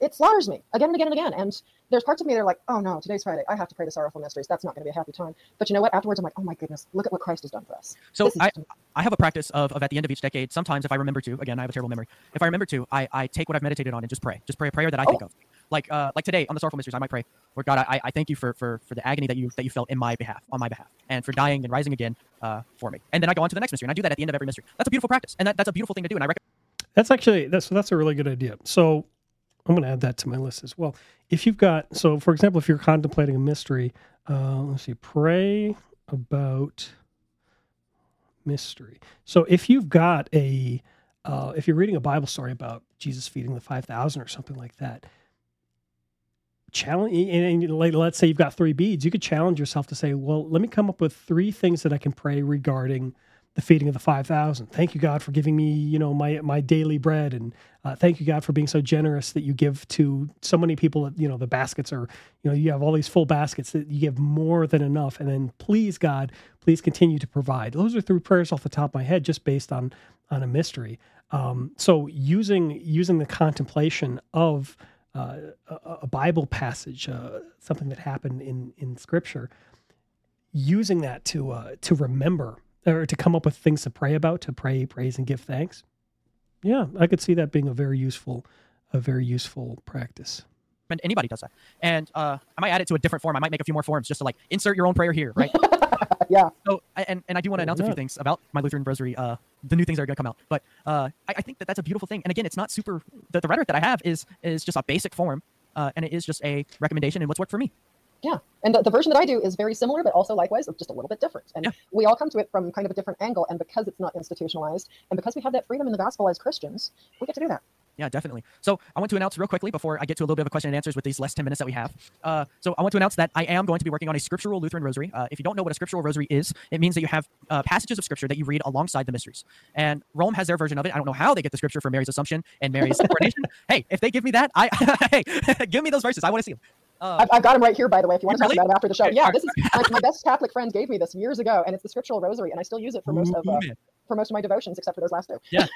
it slaughters me again and again and again. And there's parts of me that are like, oh no, today's Friday. I have to pray the sorrowful mysteries. That's not going to be a happy time. But you know what? Afterwards, I'm like, oh my goodness, look at what Christ has done for us. So I, I have a practice of, of at the end of each decade, sometimes if I remember to, again, I have a terrible memory. If I remember to, I, I take what I've meditated on and just pray. Just pray a prayer that I think Oh. of. Like uh, like today on the Sorrowful Mysteries, I might pray, Lord God, I, I thank you for, for, for the agony that you that you felt in my behalf, on my behalf, and for dying and rising again uh, for me. And then I go on to the next mystery, and I do that at the end of every mystery. That's a beautiful practice, and that, that's a beautiful thing to do. And I recommend That's actually that's that's a really good idea. So I'm going to add that to my list as well. If you've got so, for example, if you're contemplating a mystery, uh, let's see, pray about mystery. So if you've got a uh, if you're reading a Bible story about Jesus feeding the five thousand or something like that, challenge and, and like, let's say you've got three beads, you could challenge yourself to say, well, let me come up with three things that I can pray regarding the feeding of the 5000 thank you god for giving me you know my my daily bread. And uh, thank you god for being so generous that you give to so many people that you know the baskets are you know you have all these full baskets that you give more than enough. And then please god please continue to provide. Those are three prayers off the top of my head just based on on a mystery. Um, so using using the contemplation of uh, a, bible passage uh, something that happened in in scripture using that to uh, to remember or to come up with things to pray about, to pray, praise, and give thanks. Yeah, I could see that being a very useful, a very useful practice. And anybody does that. And uh, I might add it to a different form. I might make a few more forms just to like insert your own prayer here, right? yeah. So, and, and I do want to announce a few things about my Lutheran Rosary, uh, the new things that are going to come out. But uh, I, I think that that's a beautiful thing. And again, it's not super. The, the rhetoric that I have is is just a basic form, uh, and it is just a recommendation and what's worked for me. Yeah. And the, the version that I do is very similar, but also likewise just a little bit different. And Yeah. we all come to it from kind of a different angle. And because it's not institutionalized and because we have that freedom in the gospel as Christians, we get to do that. Yeah, definitely. So I want to announce real quickly before I get to a little bit of a question and answers with these less 10 minutes that we have. Uh, so I want to announce that I am going to be working on a scriptural Lutheran rosary. Uh, if you don't know what a scriptural rosary is, it means that you have uh, passages of scripture that you read alongside the mysteries. And Rome has their version of it. I don't know how they get the scripture for Mary's Assumption and Mary's coronation. Hey, if they give me that, I hey, give me those verses. I want to see them. Uh, I've, I've got them right here, by the way, if you want to Really? talk about them after the show. Okay, Yeah, this is my, my best Catholic friend gave me this years ago, and it's the scriptural rosary, and I still use it for most of uh, for most of my devotions, except for those last two. Yeah.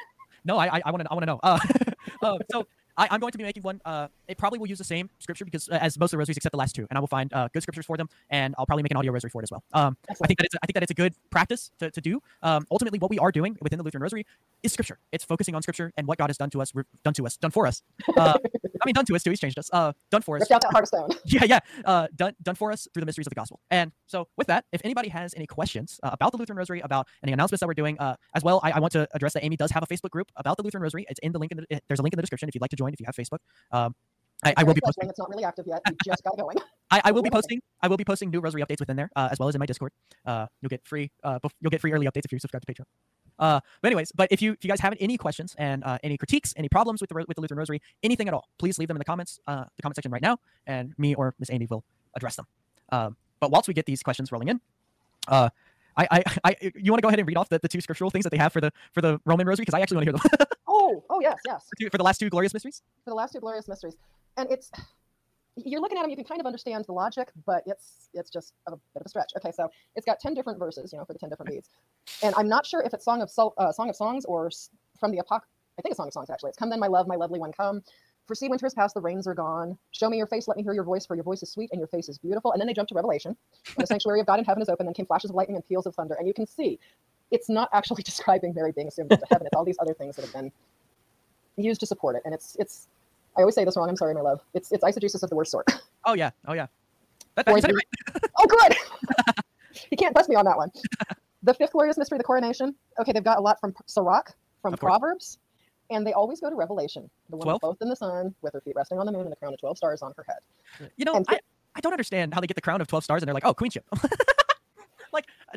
No, I I want to I want to know. Uh, uh, so I, I'm going to be making one. Uh, it probably will use the same scripture because uh, as most of the rosaries except the last two, and I will find uh, good scriptures for them, and I'll probably make an audio rosary for it as well. Um, I think that it's a, I think that it's a good practice to, to do. Um, ultimately, what we are doing within the Lutheran Rosary is scripture. It's focusing on scripture and what God has done to us, done to us, done for us. Uh, I mean, done to us too. He's changed us. Uh, done for us. Ripped out that heart of stone. yeah, yeah, uh, done done for us through the mysteries of the gospel. And so, with that, if anybody has any questions uh, about the Lutheran Rosary, about any announcements that we're doing, uh, as well, I, I want to address that Amy does have a Facebook group about the Lutheran Rosary. It's in the link. In the, it- there's a link in the description if you'd like to join. If you have Facebook, um, I, I will be posting. It's not really active yet. We just got going. I, I will be posting. I will be posting new Rosary updates within there, uh, as well as in my Discord. Uh, you'll get free. Uh, you'll get free early updates if you subscribe to Patreon. Uh, but anyways, but if you if you guys have any questions and uh, any critiques, any problems with the with the Lutheran Rosary, anything at all, please leave them in the comments, uh, the comment section right now, and me or Miss Amy will address them. Um, but whilst we get these questions rolling in, uh, I, I, I you want to go ahead and read off the, the two scriptural things that they have for the for the Roman Rosary because I actually want to hear them Oh, oh yes, yes. for, two, for the last two glorious mysteries. For the last two glorious mysteries, and it's you're looking at them, you can kind of understand the logic, but it's it's just a bit of a stretch. Okay, so it's got ten different verses, you know, for the ten different beads, and I'm not sure if it's Song of Sol- uh, Song of Songs or from the Apoc. I think it's Song of Songs actually. It's "Come then, my love, my lovely one, come." For see, winter is past, the rains are gone. Show me your face, let me hear your voice, for your voice is sweet and your face is beautiful. And then they jump to Revelation. The sanctuary of God in heaven is open. Then came flashes of lightning and peals of thunder. And you can see it's not actually describing Mary being assumed into heaven. It's all these other things that have been used to support it. And it's it's I always say this wrong. I'm sorry, my love. It's it's eisegesis of the worst sort. Oh yeah, oh yeah. That, that, Or you said it the- right. oh, good. you can't bust me on that one. The fifth glorious mystery, the coronation. Okay, they've got a lot from Sirach, from Proverbs, and they always go to Revelation. The woman 12? both in the sun, with her feet resting on the moon, and the crown of twelve stars on her head. You know, And I, I don't understand how they get the crown of 12 stars and they're like, oh, queenship.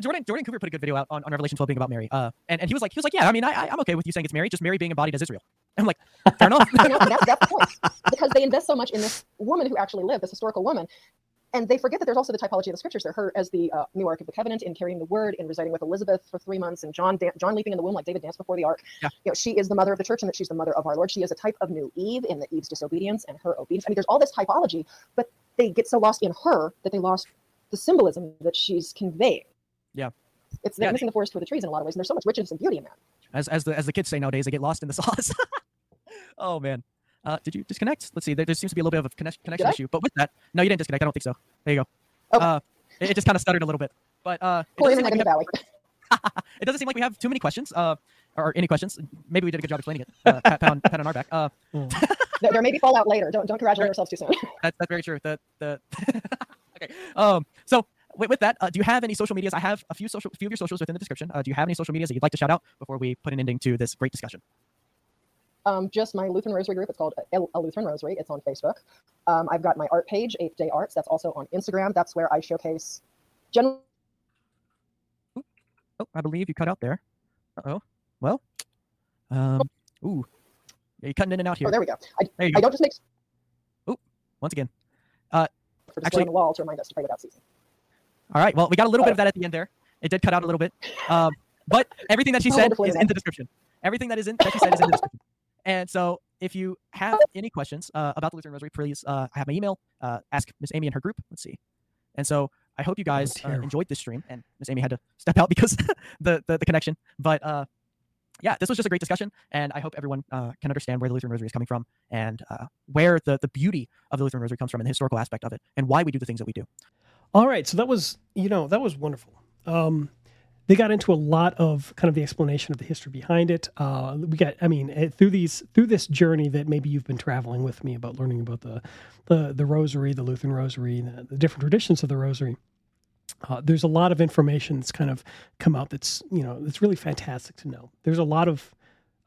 Jordan Jordan Cooper put a good video out on, on Revelation 12 being about Mary. Uh, and, and he was like he was like, yeah, I mean, I I'm okay with you saying it's Mary, just Mary being embodied as Israel. I'm like, fair enough. that's, that's the point. Because they invest so much in this woman who actually lived, this historical woman. And they forget that there's also the typology of the scriptures there. Her as the uh, new Ark of the Covenant, in carrying the word, in residing with Elizabeth for three months, and John dan- John leaping in the womb like David danced before the Ark. Yeah. You know, she is the mother of the church, and that she's the mother of our Lord. She is a type of new Eve in the Eve's disobedience and her obedience. I mean, there's all this typology, but they get so lost in her that they lost the symbolism that she's conveying. Yeah. It's they're Yeah. missing the forest for the trees in a lot of ways, and there's so much richness and beauty in that. as as the as the kids say nowadays, they get lost in the sauce. oh man, uh, did you disconnect? Let's see. There, there seems to be a little bit of a connection, connection issue, but with that, no, you didn't disconnect. I don't think so. There you go. Oh. Uh, it, it just kind of stuttered a little bit, but uh, it doesn't, seem like internet we have, valley. it doesn't seem like we have too many questions. Uh, or any questions? Maybe we did a good job explaining it. Uh, pat, pat, on, pat on our back. Uh, there, there may be fallout later. Don't don't congratulate yourselves too soon. that, that's very true. The the okay. Um. So with, with that, uh, do you have any social medias? I have a few social, few of your socials within the description. Uh, do you have any social medias that you'd like to shout out before we put an ending to this great discussion? um, just my Lutheran Rosary group. It's called a, a Lutheran Rosary. It's on Facebook. Um, I've got my art page, Eighth Day Arts. That's also on Instagram. That's where I showcase general. Oh, I believe you cut out there. Uh oh. Well. Um. Ooh. Yeah, you're cutting in and out here. Oh, there we go. I, There I go. don't just make Ooh, Once again. for display Actually- on the wall to remind us to pray without ceasing. All right. Well, we got a little bit of that at the end there. It did cut out a little bit. Um, but everything that she Oh, said is is in the description. Everything that is in that she said is in the description. And so, if you have any questions uh, about the Lutheran Rosary, please, uh, I have my email. Uh, ask Miss Amy and her group. Let's see. And so, I hope you guys uh, enjoyed this stream. And Miss Amy had to step out because the, the the connection. But uh, yeah, this was just a great discussion, and I hope everyone uh, can understand where the Lutheran Rosary is coming from and uh, where the the beauty of the Lutheran Rosary comes from and the historical aspect of it, and why we do the things that we do. All right, so that was you know that was wonderful. Um, they got into a lot of kind of the explanation of the history behind it. Uh, we got, I mean, through these through this journey that maybe you've been traveling with me about learning about the the, the Rosary, the Lutheran Rosary, the, the different traditions of the Rosary. Uh, there's a lot of information that's kind of come out that's you know that's really fantastic to know. There's a lot of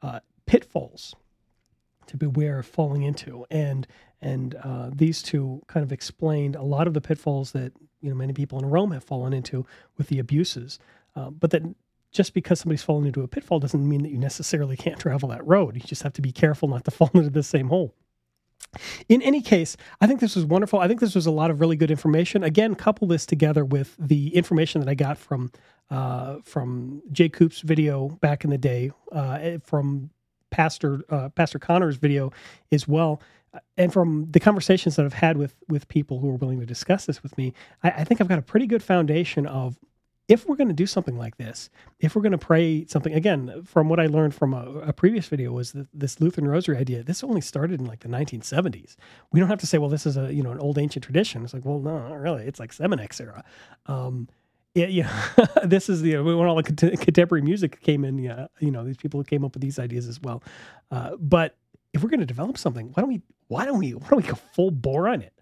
uh, pitfalls to beware of falling into, and and uh, these two kind of explained a lot of the pitfalls that you know many people in Rome have fallen into with the abuses. Uh, but that just because somebody's fallen into a pitfall doesn't mean that you necessarily can't travel that road. You just have to be careful not to fall into the same hole. In any case, I think this was wonderful. I think this was a lot of really good information. Again, couple this together with the information that I got from uh, from Jay Coop's video back in the day, uh, from Pastor uh, Pastor Connor's video as well, and from the conversations that I've had with with people who are willing to discuss this with me. I, I think I've got a pretty good foundation of if we're going to do something like this, if we're going to pray something again, from what I learned from a, a previous video was that this Lutheran Rosary idea. This only started in like the 1970s. We don't have to say, well, this is a you know an old ancient tradition. It's like, well, no, not really. It's like Seminex era. Um, yeah, this is the when all the cont- contemporary music came in. Yeah, you know, these people came up with these ideas as well. Uh, but if we're going to develop something, why don't we? Why don't we? Why don't we go full bore on it?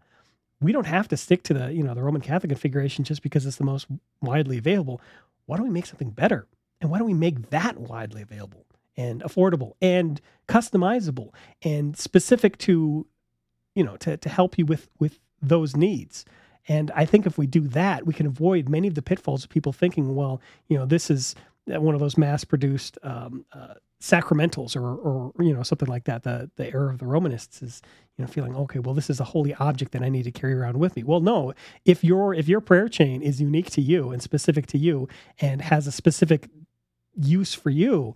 we don't have to stick to the you know the Roman Catholic configuration just because it's the most widely available. Why don't we make something better? And why don't we make that widely available and affordable and customizable and specific to you know to to help you with with those needs? And I think if we do that, we can avoid many of the pitfalls of people thinking, well, you know, this is one of those mass-produced um, uh, sacramentals or, or you know something like that. The the error of the Romanists is you know feeling okay. Well, this is a holy object that I need to carry around with me. Well, no. If your if your prayer chain is unique to you and specific to you and has a specific use for you,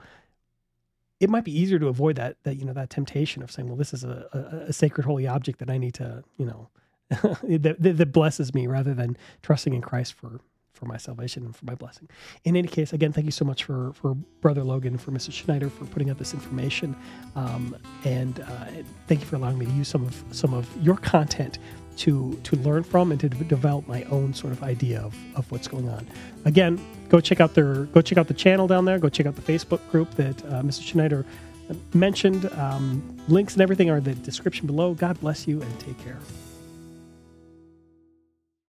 it might be easier to avoid that that you know that temptation of saying, well, this is a, a, a sacred holy object that I need to you know that, that that blesses me rather than trusting in Christ for for my salvation and for my blessing. In any case, again, thank you so much for for Brother Logan, and for Mrs. Schneider, for putting out this information, um, and uh, thank you for allowing me to use some of some of your content to to learn from and to de- develop my own sort of idea of, of what's going on. Again, go check out their go check out the channel down there. Go check out the Facebook group that uh, Mrs. Schneider mentioned. Um, links and everything are in the description below. God bless you and take care.